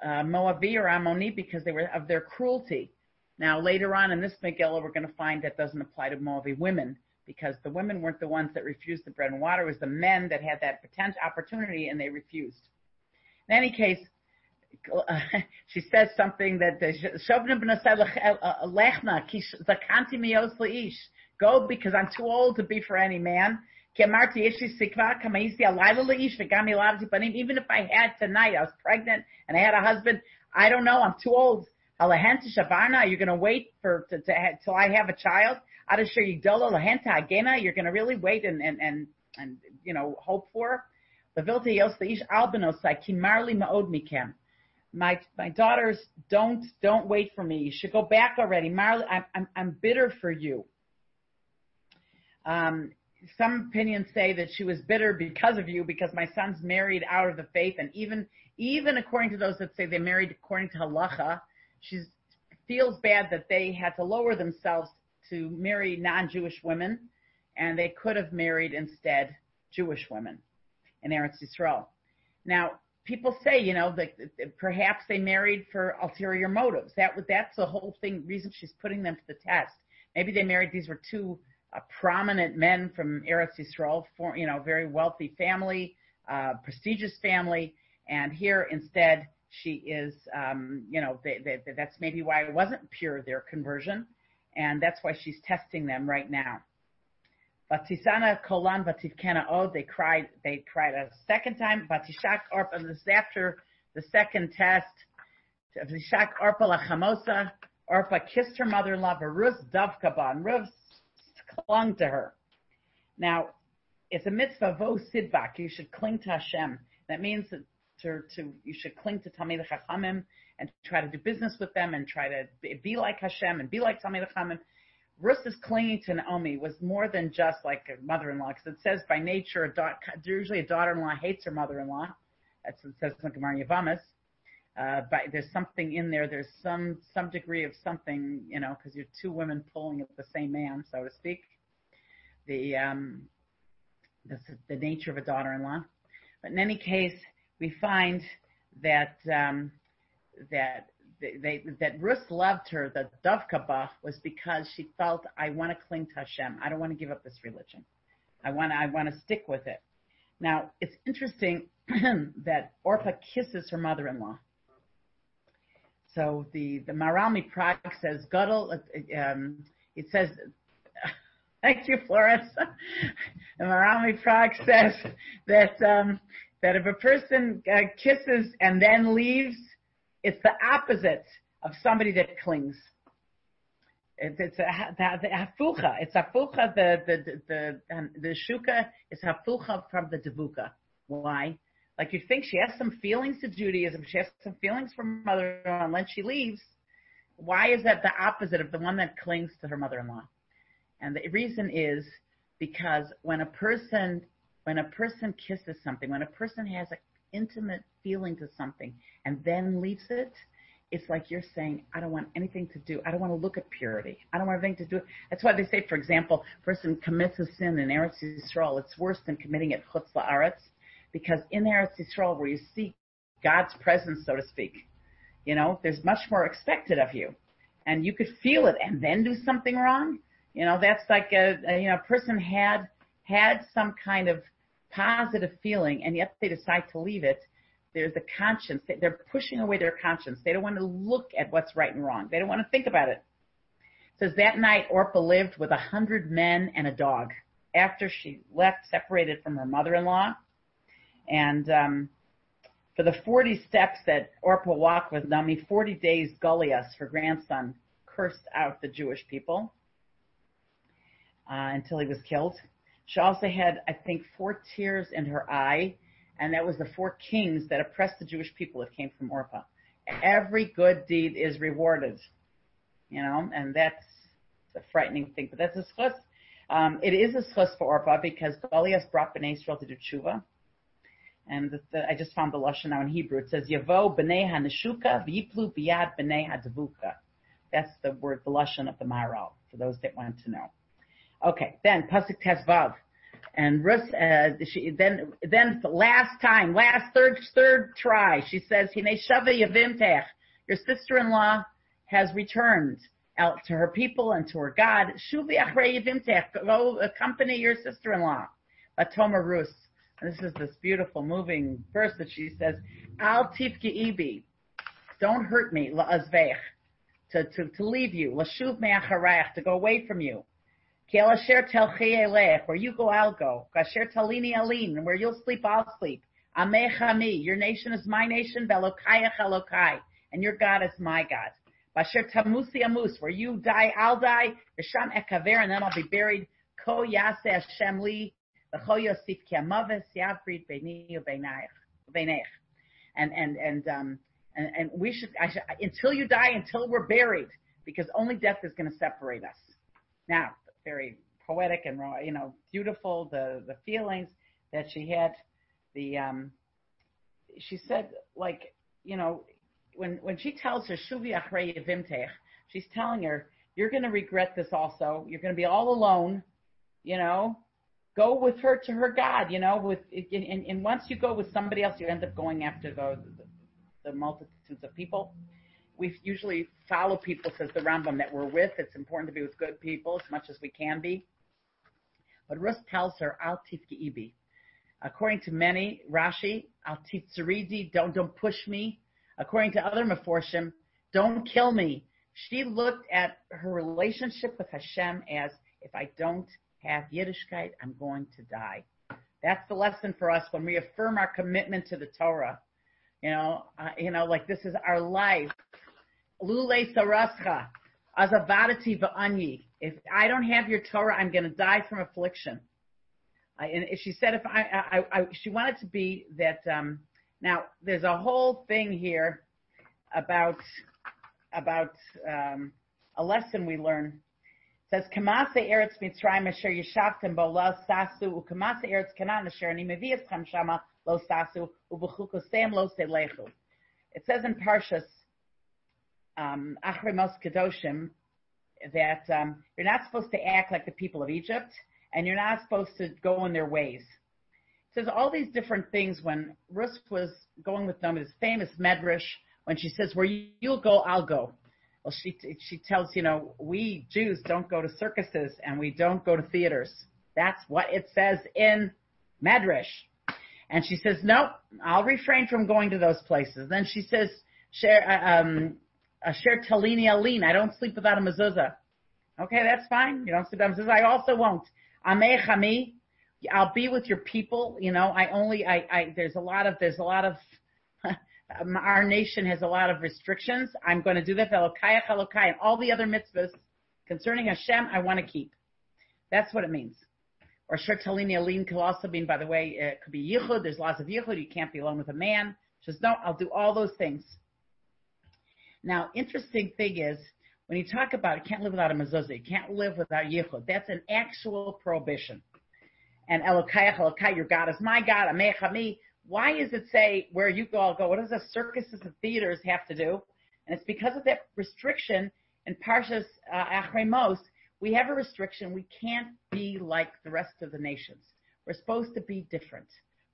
uh, Moavi or Ammoni because they were of their cruelty. Now later on in this Megillah, we're going to find that doesn't apply to Moavi women because the women weren't the ones that refused the bread and water. It was the men that had that potential opportunity and they refused. In any case, she says something that uh, go because I'm too old to be for any man. Even if I had tonight, I was pregnant and I had a husband. I don't know. I'm too old. Are you going to wait for to, to, till I have a child? You're going to really wait and and and and you know hope for. My my daughters, don't don't wait for me. You should go back already. Marley, I'm I'm, I'm bitter for you. Um, some opinions say that she was bitter because of you, because my son's married out of the faith, and even even according to those that say they married according to halacha, she feels bad that they had to lower themselves to marry non-Jewish women, and they could have married instead Jewish women in Eretz Yisrael. Now, people say, you know, that perhaps they married for ulterior motives. That that's the whole thing. Reason she's putting them to the test. Maybe they married. These were two uh, prominent men from Eretz Yisrael, for, you know, very wealthy family, uh, prestigious family, and here instead she is, um, you know, they, they, that's maybe why it wasn't pure their conversion, and that's why she's testing them right now. Vatisana kolan vativkena od. They cried. They cried a second time. Vatishak orpa. This is after the second test. Vatishak orpa lachamosa. Orpa kissed her mother-in-law. Varus davka and Rus clung to her. Now, it's a mitzvah vo sidbak. You should cling to Hashem. That means that to, you should cling to Talmid Chachamim and try to do business with them and try to be like Hashem and be like Talmid Chachamim. Ruth's clinging to Naomi was more than just like a mother-in-law, because it says by nature, a da- usually a daughter-in-law hates her mother-in-law. That's what it says in Gemara Yavamas. Uh, but there's something in there. There's some some degree of something, you know, because you're two women pulling at the same man, so to speak. The um, the, the nature of a daughter-in-law. But in any case, we find that um, that they, that Ruth loved her, the Dovkaba, was because she felt, I want to cling to Hashem. I don't want to give up this religion. I want to, I want to stick with it. Now, it's interesting that Orpah kisses her mother-in-law. So the, the Maharal MiPrague says, Gadol, um, it says, thank you, Florence. the Maharal MiPrague says that, um, that if a person uh, kisses and then leaves, it's the opposite of somebody that clings. It's, it's a, the, the hafucha. It's hafucha. The the the the, the shuka is hafucha from the devuka. Why? Like you think she has some feelings to Judaism. She has some feelings for mother-in-law, and then she leaves. Why is that the opposite of the one that clings to her mother-in-law? And the reason is because when a person when a person kisses something, when a person has an intimate feeling to something and then leaves it, it's like you're saying, I don't want anything to do. I don't want to look at purity. I don't want anything to do. That's why they say, for example, a person commits a sin in Eretz Yisrael. It's worse than committing it chutz la'aretz, because in Eretz Yisrael, where you see God's presence, so to speak, you know, there's much more expected of you, and you could feel it and then do something wrong. You know, that's like a, a you know, a person had had some kind of positive feeling, and yet they decide to leave it there's a conscience. They're pushing away their conscience. They don't want to look at what's right and wrong. They don't want to think about it. it says that night Orpah lived with a hundred men and a dog after she left, separated from her mother-in-law. And um, for the 40 steps that Orpah walked with Naomi, 40 days Goliath, her grandson, cursed out the Jewish people uh, until he was killed. She also had, I think, four tears in her eye and that was the four kings that oppressed the Jewish people that came from Orpah. Every good deed is rewarded, you know, and that's a frightening thing. But that's a schus. Um, it is a schus for Orpah because Goliath brought Bnei Israel to do tshuva. And the, the, I just found the lashon now in Hebrew. It says Yavo b'nei haneshuka v'yiplu biyad b'nei hadavuka. That's the word, the lashon of the Maharal, for those that want to know. Okay, then pasuk tesvav. And Ruth, uh, she, then, then last time, last third, third try, she says, Hine shava yavimtech. Your sister-in-law has returned out to her people and to her God. Shuvi achrei yavimtech. Go accompany your sister-in-law. Batoma Rus. This is this beautiful, moving verse that she says, Al tifki ibi. Don't hurt me, la'azvech. To, to, to leave you. Lashuv me'acharech. To go away from you. Where you go, I'll go. Kasher talini alin, where you'll sleep, I'll sleep. Amecha mi, your nation is my nation, velokayach elokai, and your God is my God. Basher tamusi amus, where you die, I'll die. V'sham ekaver, and then I'll be buried. Ko yase Hashem li, v'cho yosif ki amaves yavrid beini u'beinech. And, and, and, um, and, and we should, I should, until you die, until we're buried, because only death is going to separate us. Now, very poetic and you know beautiful. The the feelings that she had. The um, she said like you know when when she tells her shuvi achrei vimtech, she's telling her you're going to regret this also. You're going to be all alone, you know, go with her to her God, you know, with, and, and once you go with somebody else, you end up going after the, the, the multitudes of people. We usually follow people, says the Rambam, that we're with. It's important to be with good people as much as we can be. But Rus tells her, Al tifki According to many, Rashi, Al tifzaridi, don't, don't push me. According to other Meforshim, don't kill me. She looked at her relationship with Hashem as, if I don't have Yiddishkeit, I'm going to die. That's the lesson for us when we affirm our commitment to the Torah. You know, uh, you know, like this is our life. Lule sarascha, azavadati va'anyi. If I don't have your Torah, I'm going to die from affliction. I, and she said, if I, I, I, she wanted to be that. Um, now, there's a whole thing here about about um, a lesson we learn It says Kamase Eretz Mitzrayim Asher Yishavtim Bo Sasu Ukamase Eretz Canaan Asher Ani Meviaschem Shama Lo Sasu Ubechukoseim Lo Selechu. It says in Parshas um, Kedoshim that um, you're not supposed to act like the people of Egypt, and you're not supposed to go in their ways. It says all these different things when Rus was going with them, his famous Medrash, when she says, "Where you'll go, I'll go." Well, she she tells you know we Jews don't go to circuses and we don't go to theaters. That's what it says in Medrash. And she says, no, I'll refrain from going to those places. Then she says, share, uh, um, share talini alin. I don't sleep without a mezuzah. Okay, that's fine. You don't sleep without a mezuzah. I also won't. Amechami. I'll be with your people. You know, I only, I, I, there's a lot of, there's a lot of our nation has a lot of restrictions. I'm going to do that. Elokai, Elokai, and all the other mitzvahs concerning Hashem, I want to keep. That's what it means. Or Shertalini Aline could also mean, by the way, it could be Yichud. There's lots of Yichud. You can't be alone with a man. Says, no, I'll do all those things. Now, interesting thing is, when you talk about you can't live without a mezuzah, you can't live without Yichud, that's an actual prohibition. And Elokai, Elokai, your God is my God, Amecha me. Why is it say where you I'll go? What does the circuses and theaters have to do? And it's because of that restriction in Parshas uh, Achremos. We have a restriction. We can't be like the rest of the nations. We're supposed to be different.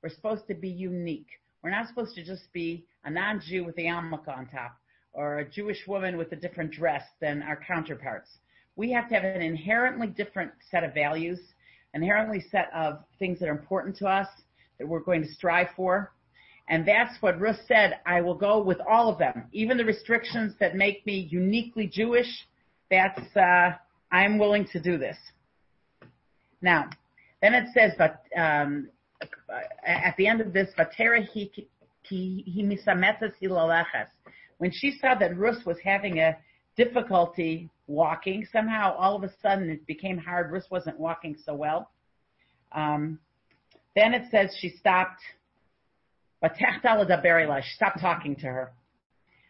We're supposed to be unique. We're not supposed to just be a non-Jew with the yarmulke on top or a Jewish woman with a different dress than our counterparts. We have to have an inherently different set of values, inherently set of things that are important to us, that we're going to strive for. And that's what Ruth said. I will go with all of them, even the restrictions that make me uniquely Jewish. That's uh, I'm willing to do this. Now, then it says, but um, at the end of this, when she saw that Rus was having a difficulty walking, somehow all of a sudden it became hard. Rus wasn't walking so well. Um, then it says she stopped, but she stopped talking to her.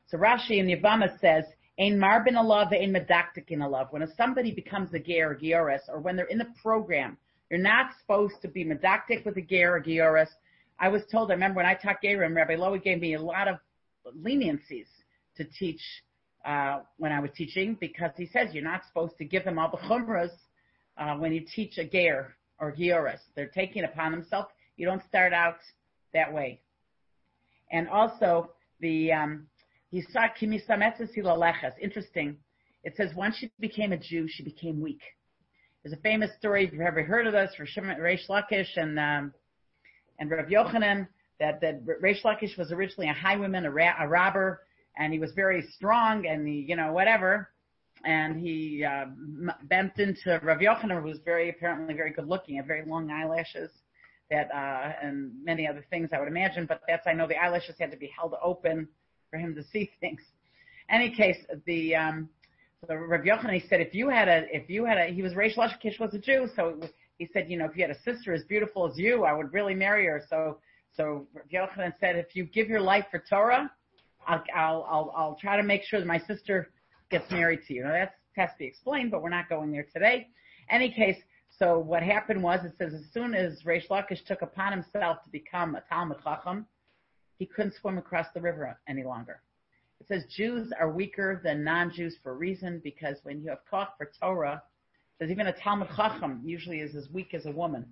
So Rashi in Yavama says, Ein marbin alav, ein medaktik in alav. When somebody becomes a ger or gioris, or when they're in the program, you're not supposed to be medaktik with a ger or gioris. I was told, I remember when I taught Gerim, Rabbi Lowy gave me a lot of leniencies to teach uh, when I was teaching because he says you're not supposed to give them all the chumras uh, when you teach a ger or gioris. They're taking upon themselves. You don't start out that way. And also the um, he saw kimisametzes hilaleches. interesting. It says once she became a Jew, she became weak. There's a famous story. If you've ever heard of this, for Reish Lakish and um, and Rav Yochanan, that that Reish Lakish was originally a highwayman, a, ra- a robber, and he was very strong and he, you know, whatever and he uh, bumped into Rav Yochanan, who was very apparently very good looking, had very long eyelashes, that uh, and many other things I would imagine. But that's I know the eyelashes had to be held open for him to see things. Any case, the um, so Rav Yochanan he said if you had a if you had a he was Reish Lakish was a Jew, so he said you know if you had a sister as beautiful as you, I would really marry her. So so Rav Yochanan said if you give your life for Torah, I'll I'll I'll, I'll try to make sure that my sister gets married to you. Now that's has to be explained, but we're not going there today. Any case, so what happened was it says as soon as Reish Lakish took upon himself to become a Talmud Chacham, he couldn't swim across the river any longer. It says Jews are weaker than non-Jews for a reason because when you have koch for Torah, there's even a Talmud Chacham usually is as weak as a woman.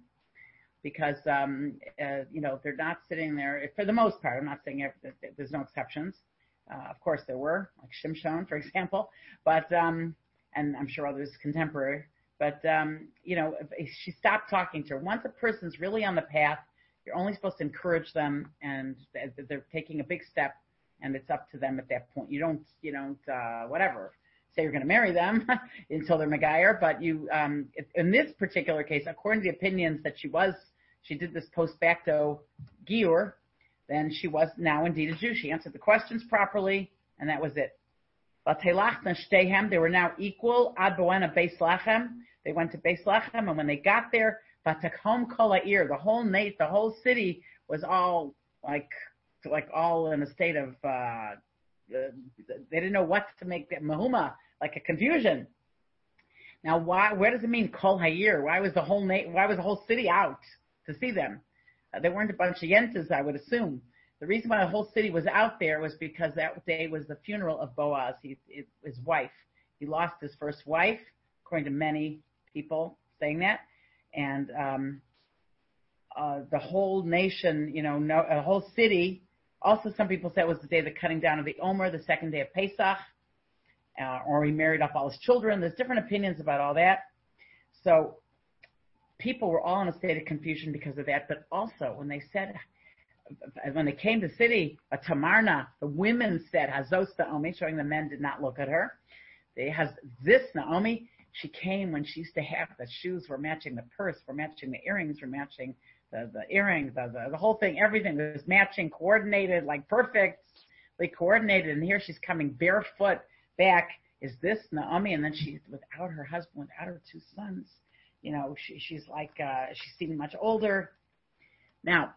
Because um, uh, you know they're not sitting there for the most part. I'm not saying there's no exceptions. Uh, of course, there were like Shimshon, for example, but um, and I'm sure others contemporary. But um, you know, she stopped talking to her. Once a person's really on the path, you're only supposed to encourage them, and they're taking a big step, and it's up to them at that point. You don't, you don't, uh, whatever, say you're going to marry them until they're Megayer, but you, um, in this particular case, according to the opinions that she was, she did this post facto giur, then she was now indeed a Jew. She answered the questions properly, and that was it. They were now equal. Ad Boena Beis Lachem. They went to Beis Lechem, and when they got there, Vatakhom Kolair, the whole Nate, the whole city was all like, like all in a state of, uh, they didn't know what to make that mahuma, like a confusion. Now, why? Where does it mean kol hayir? Why was the whole na- Why was the whole city out to see them? Uh, they weren't a bunch of yentas, I would assume. The reason why the whole city was out there was because that day was the funeral of Boaz, he, his wife. He lost his first wife, according to many people saying that. And um, uh, the whole nation, you know, no, a whole city. Also, some people said it was the day of the cutting down of the Omer, the second day of Pesach, uh, or he married off all his children. There's different opinions about all that. So people were all in a state of confusion because of that. But also, when they said, when they came to the city, a Tamarna, the women said, Hazos Naomi, showing the men did not look at her. They has this Naomi, she came when she used to have the shoes were matching the purse, were matching the earrings, were matching the, the earrings, the, the, the whole thing, everything was matching, coordinated, like perfectly coordinated. And here she's coming barefoot back. Is this Naomi? And then she's without her husband, without her two sons. You know, she, she's like, uh, she's seeming much older. Now,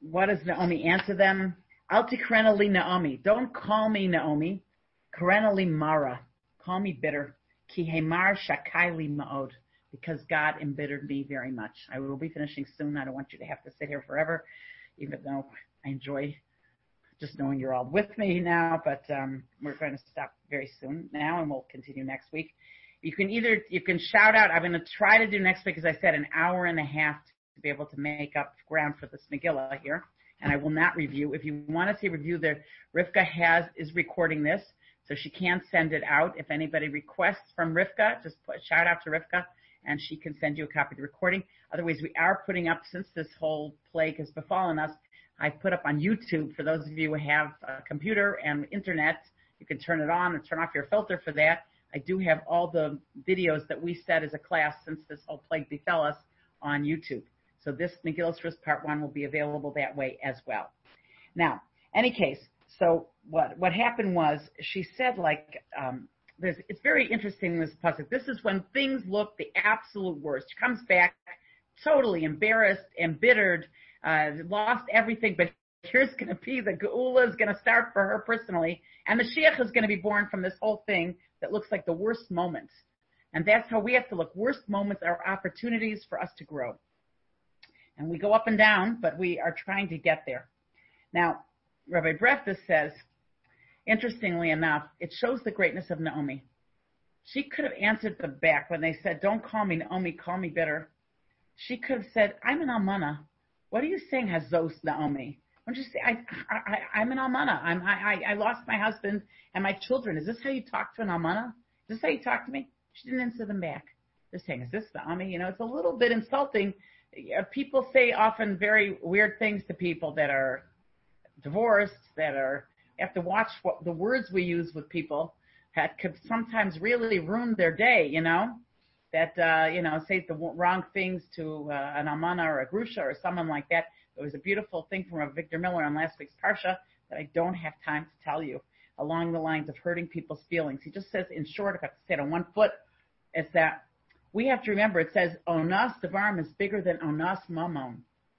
what does Naomi answer them? Altikrena li Naomi. Don't call me Naomi. Karena li Mara. Call me bitter. Ki hemar shakaili ma'od, because God embittered me very much. I will be finishing soon. I don't want you to have to sit here forever, even though I enjoy just knowing you're all with me now. But um, we're going to stop very soon now, and we'll continue next week. You can either you can shout out. I'm going to try to do next week, as I said, an hour and a half to be able to make up ground for this Megillah here. And I will not review. If you want to see review, there Rivka has is recording this. So she can send it out. If anybody requests from Rivka, just put shout out to Rivka and she can send you a copy of the recording. Otherwise, we are putting up, since this whole plague has befallen us, I put up on YouTube for those of you who have a computer and internet. You can turn it on and turn off your filter for that. I do have all the videos that we set as a class since this whole plague befell us on YouTube. So this Rus Part 1 will be available that way as well. Now, any case, so what what happened was she said like um, there's it's very interesting this pasuk. This is when things look the absolute worst. She comes back totally embarrassed, embittered, uh, lost everything. But here's going to be the geula is going to start for her personally, and the Mashiach is going to be born from this whole thing that looks like the worst moment. And that's how we have to look. Worst moments are opportunities for us to grow. And we go up and down, but we are trying to get there. Now, Rabbi Breftis says, interestingly enough, it shows the greatness of Naomi. She could have answered them back when they said, don't call me Naomi, call me bitter. She could have said, I'm an almana. What are you saying, Hazos Naomi? You say, I, I, I'm an almana. I'm, I, I lost my husband and my children. Is this how you talk to an almana? Is this how you talk to me? She didn't answer them back. They're saying, is this Naomi? You know, it's a little bit insulting. People say often very weird things to people that are divorced, that are have to watch what the words we use with people that could sometimes really ruin their day, you know, that, uh, you know, say the wrong things to uh, an almana or a grusha or someone like that. There was a beautiful thing from Avigdor Miller on last week's Parsha that I don't have time to tell you along the lines of hurting people's feelings. He just says, in short, if I say it on one foot, it's that we have to remember it says onas devarim is bigger than onas mamon.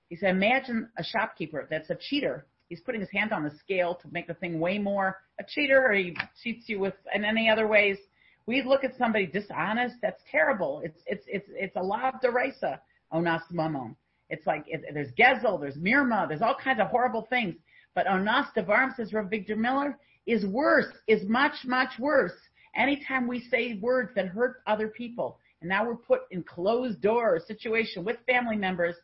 He said, imagine a shopkeeper that's a cheater he's putting his hand on the scale to make the thing way more a cheater or he cheats you with in any other ways. We look at somebody dishonest, that's terrible. It's it's it's it's a law of derisa, onas mamon. It's like it, there's gezel, there's mirma, there's all kinds of horrible things. But onas devarim says Rav Avigdor Miller is worse, is much much worse. Anytime we say words that hurt other people, and now we're put in closed door situation with family members,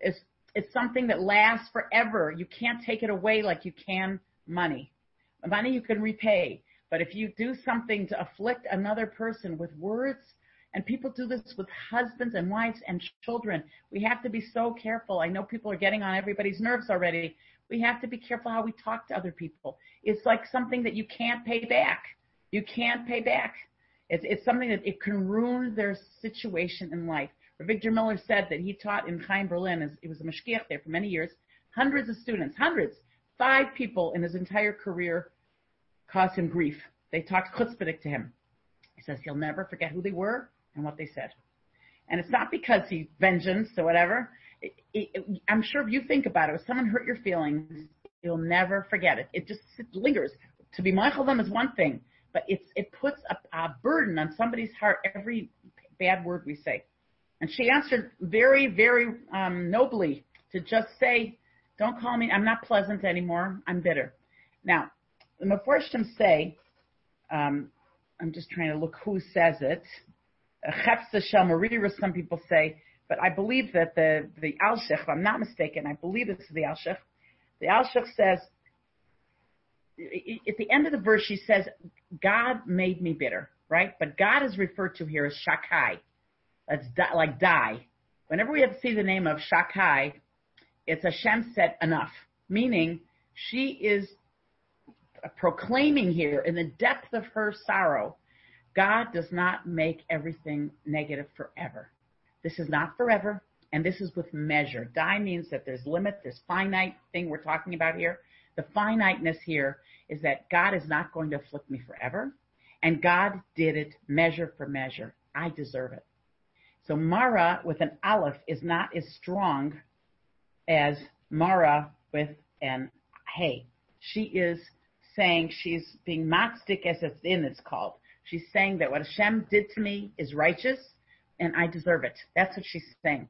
is it's something that lasts forever. You can't take it away like you can money. Money you can repay, but if you do something to afflict another person with words, and people do this with husbands and wives and children, we have to be so careful. I know people are getting on everybody's nerves already. We have to be careful how we talk to other people. It's like something that you can't pay back. You can't pay back. It's, it's something that it can ruin their situation in life. Avigdor Miller said that he taught in Chaim Berlin, as he was a mashgiach there for many years, hundreds of students, hundreds. Five people in his entire career caused him grief. They talked chutzpahdik to him. He says he'll never forget who they were and what they said. And it's not because he vengeance or whatever. It, it, I'm sure if you think about it, if someone hurt your feelings, you'll never forget it. It just lingers. To be mindful of them is one thing, but it's, it puts a, a burden on somebody's heart every bad word we say. And she answered very, very um, nobly to just say, don't call me, I'm not pleasant anymore, I'm bitter. Now, the Meforshim say, um, I'm just trying to look who says it. Chepsa Shalmarira, some people say, but I believe that the, the Alshich, if I'm not mistaken, I believe this is the Alshich. The Alshich says, at the end of the verse, she says, God made me bitter, right? But God is referred to here as Shakai. That's di- like die. Whenever we have to see the name of Shakai, it's Hashem said enough, meaning she is proclaiming here in the depth of her sorrow, God does not make everything negative forever. This is not forever, and this is with measure. Die means that there's limit, there's finite thing we're talking about here. The finiteness here is that God is not going to afflict me forever, and God did it measure for measure. I deserve it. So Mara with an aleph is not as strong as Mara with an hey. She is saying she's being matzik as it's in, it's called. She's saying that what Hashem did to me is righteous and I deserve it. That's what she's saying.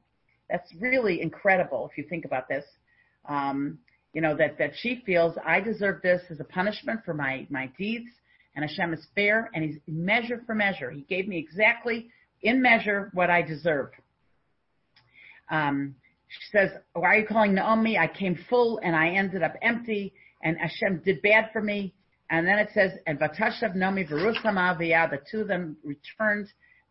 That's really incredible if you think about this. Um, you know, that, that she feels I deserve this as a punishment for my, my deeds and Hashem is fair and he's measure for measure. He gave me exactly in measure what I deserve. Um, she says, why are you calling Naomi? I came full and I ended up empty and Hashem did bad for me. And then it says, and Vatashav Naomi Verusam Aviyah, the two of them returned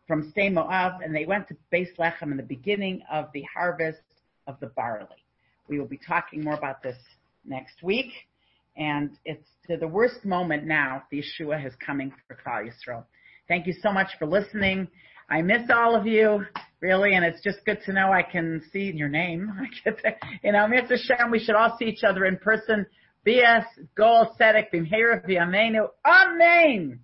from Sde Moav and they went to Beis Lechem in the beginning of the harvest of the barley. We will be talking more about this next week. And it's to the worst moment now, the Yeshua has coming for Klal Yisrael. Thank you so much for listening. I miss all of you, really, and it's just good to know I can see your name. I get you know, Mitzvah Shem, we should all see each other in person. BS, Goal, Tzedek, Bimheira, V'Amenu. Amen!